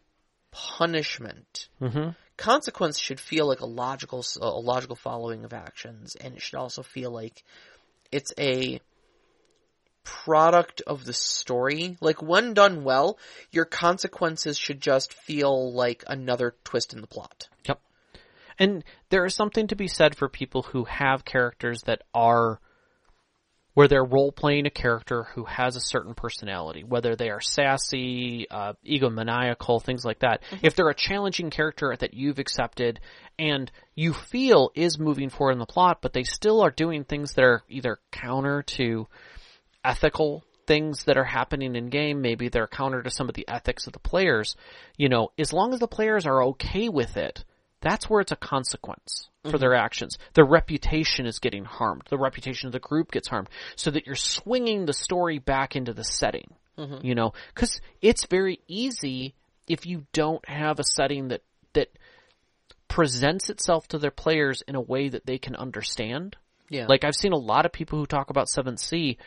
punishment. Mm-hmm. Consequence should feel like a logical, a logical following of actions, and it should also feel like it's a product of the story. Like when done well, your consequences should just feel like another twist in the plot. Yep. And there is something to be said for people who have characters that are where they're role playing a character who has a certain personality, whether they are sassy, uh, egomaniacal, things like that. If they're a challenging character that you've accepted and you feel is moving forward in the plot, but they still are doing things that are either counter to ethical things that are happening in game, maybe they're counter to some of the ethics of the players, you know, as long as the players are okay with it, that's where it's a consequence for their mm-hmm. actions. Their reputation is getting harmed. The reputation of the group gets harmed. So that you're swinging the story back into the setting. Mm-hmm. You know, cause it's very easy if you don't have a setting that, that presents itself to their players in a way that they can understand. Yeah. Like I've seen a lot of people who talk about Seventh Sea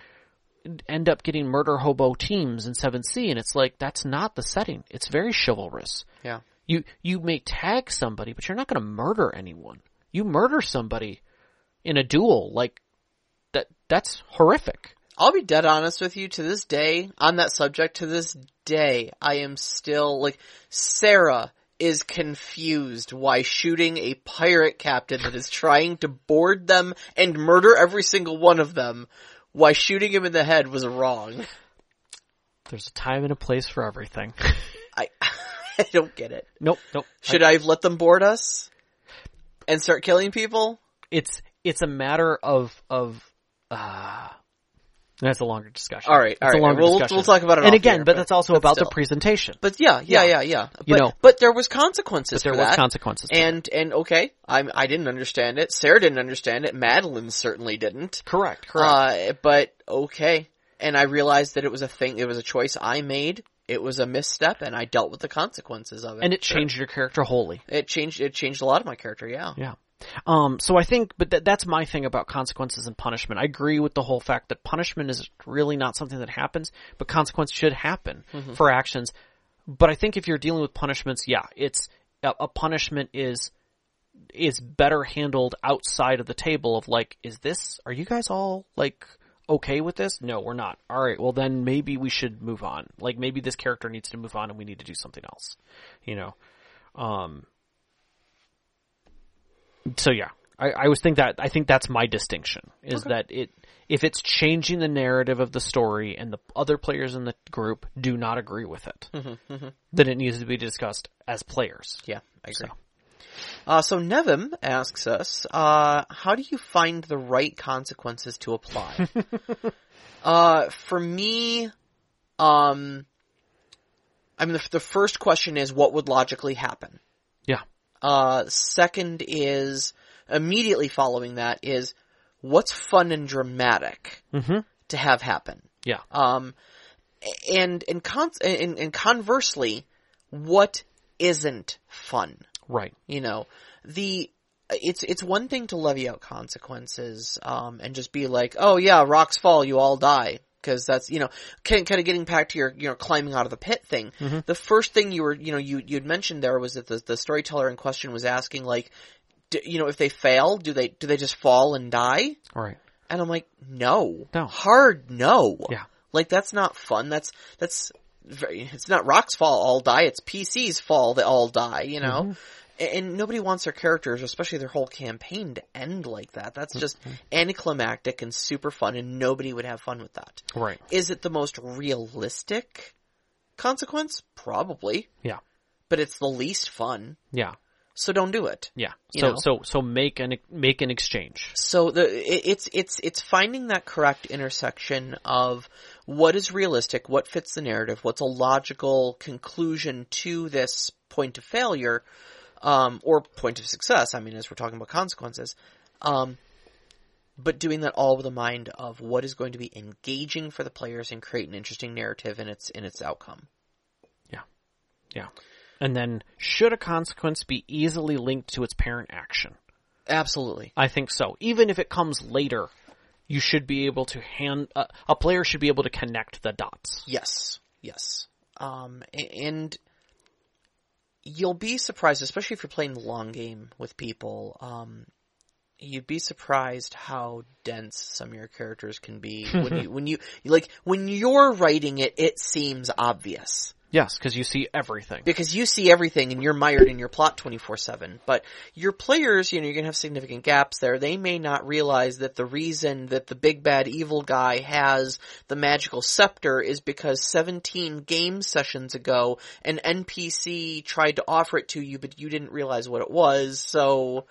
end up getting murder hobo teams in Seventh Sea, and it's like that's not the setting. It's very chivalrous. yeah. You you may tag somebody, but you're not going to murder anyone. You murder somebody in a duel like that that's horrific. I'll be dead honest with you. To this day, on that subject, to this day, I am still like Sarah is confused why shooting a pirate captain that is trying to board them and murder every single one of them, why shooting him in the head was wrong. There's a time and a place for everything. I *laughs* I don't get it. nope, nope. Should I have let them board us and start killing people? It's it's a matter of of uh that's a longer discussion. All right, all right. A longer We'll discussion. we'll talk about it. and again, air, but, that's also about the presentation. But yeah, yeah, Yeah. yeah, yeah. But, You know. but there was consequences there was that. consequences. and and okay, I I didn't understand it. Sarah didn't understand it. Madeline certainly didn't. Correct. Correct, Uh, but okay, and I realized that it was a thing. It was a choice I made. It was a misstep, and I dealt with the consequences of it. and it changed your character wholly. It changed. It changed a lot of my character. Yeah. Yeah. Um, so I think, but th- that's my thing about consequences and punishment. I agree with the whole fact that punishment is really not something that happens, but consequence should happen for actions. But I think if you're dealing with punishments, yeah, it's a, a punishment is is better handled outside of the table of like, is this? Are you guys all like okay with this? No, we're not. All right, well then maybe we should move on. Like maybe this character needs to move on and we need to do something else. You know. Um, so yeah, I, I always think that I think that's my distinction is that it if it's changing the narrative of the story and the other players in the group do not agree with it, then it needs to be discussed as players. Yeah, I agree. So. Uh, so Nevim asks us, uh, how do you find the right consequences to apply? *laughs* uh, for me, um, I mean, the, the first question is what would logically happen? Yeah, Uh, second is, immediately following that is, what's fun and dramatic Mhm. to have happen? yeah, Um, and, and, con- and, and conversely, what isn't fun? Right. you know the it's it's one thing to levy out consequences um and just be like oh yeah rocks fall you all die because that's you know kind of getting back to your you know climbing out of the pit thing the first thing you were you know you you'd mentioned there was that the the storyteller in question was asking like d you know if they fail do they do they just fall and die Right. and I'm like no No. hard no Yeah. like that's not fun that's that's very, it's not rocks fall all die it's PCs fall they all die you know Mm-hmm. And nobody wants their characters, especially their whole campaign, to end like that. That's just Mm-hmm. anticlimactic and super fun, and nobody would have fun with that. Right. Is it the most realistic consequence? Probably, Yeah. but it's the least fun, Yeah. so don't do it. Yeah. So know? so so make an make an exchange. So the it's it's it's finding that correct intersection of what is realistic, what fits the narrative, what's a logical conclusion to this point of failure, um, or point of success. I mean, as we're talking about consequences, um, but doing that all with a mind of what is going to be engaging for the players and create an interesting narrative in its in its outcome. Yeah, yeah. And then should a consequence be easily linked to its parent action? Absolutely. I think so. Even if it comes later, you should be able to hand uh, a player should be able to connect the dots. Yes, yes. Um, and you'll be surprised, especially if you're playing the long game with people. Um, you'd be surprised how dense some of your characters can be when *laughs* you when you like when you're writing it. It seems obvious Yes, because you see everything. because you see everything and you're mired in your plot 24-7. But your players, you know, you're gonna have significant gaps there. They may not realize that the reason that the big bad evil guy has the magical scepter is because 17 game sessions ago an NPC tried to offer it to you but you didn't realize what it was, so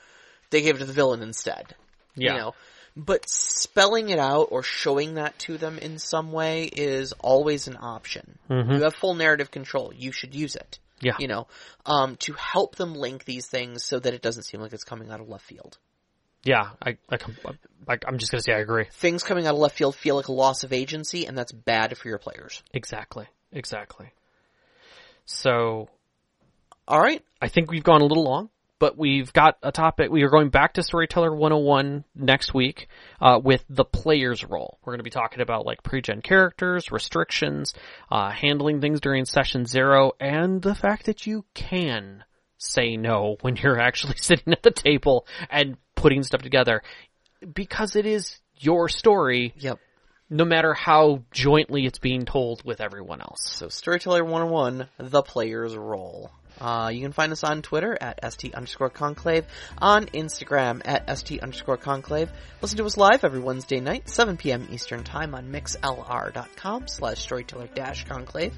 they gave it to the villain instead. Yeah. You know? But spelling it out or showing that to them in some way is always an option. You have full narrative control. You should use it. Yeah. You know, um, to help them link these things so that it doesn't seem like it's coming out of left field. Yeah, I, I, I, I'm just gonna say I agree. Things coming out of left field feel like a loss of agency, and that's bad for your players. Exactly. Exactly. So All right. I think we've gone a little long, but we've got a topic. We are going back to Storyteller 101 next week uh, with the player's role. We're going to be talking about like pre-gen characters, restrictions, uh, handling things during session zero, and the fact that you can say no when you're actually *laughs* sitting at the table and putting stuff together because it is your story. Yep. no matter how jointly it's being told with everyone else. So Storyteller 101, the player's role. Uh, you can find us on Twitter at st underscore conclave, on Instagram at st underscore conclave. Listen to us live every Wednesday night, 7 p.m. Eastern Time on mixlr.com slash storyteller dash conclave.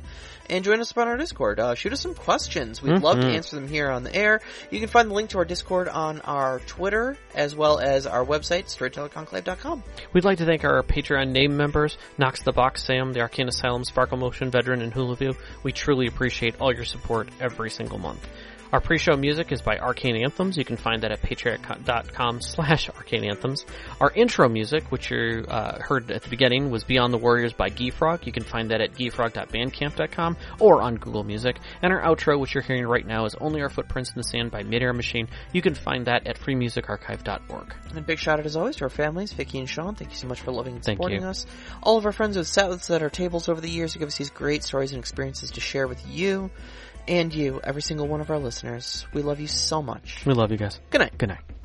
And join us on our Discord. Uh, shoot us some questions. We'd love to answer them here on the air. You can find the link to our Discord on our Twitter, as well as our website, storytellerconclave.com. We'd like to thank our Patreon name members, Knox the Box Sam, the Arcane Asylum, Sparkle Motion Veteran, and Hula View. We truly appreciate all your support every single month. Our pre-show music is by Arcane Anthems. You can find that at patreon.com slash arcane anthems. Our intro music, which you uh, heard at the beginning, was Beyond the Warriors by Geefrog. You can find that at geefrog.bandcamp.com or on Google Music. And our outro, which you're hearing right now, is Only Our Footprints in the Sand by Midair Machine. You can find that at freemusicarchive.org. And a big shout out as always to our families, Vicky and Sean. Thank you so much for loving and supporting us. All of our friends who have sat with us at our tables over the years who give us these great stories and experiences to share with you and you, every single one of our listeners. We love you so much. We love you guys. Good night. Good night.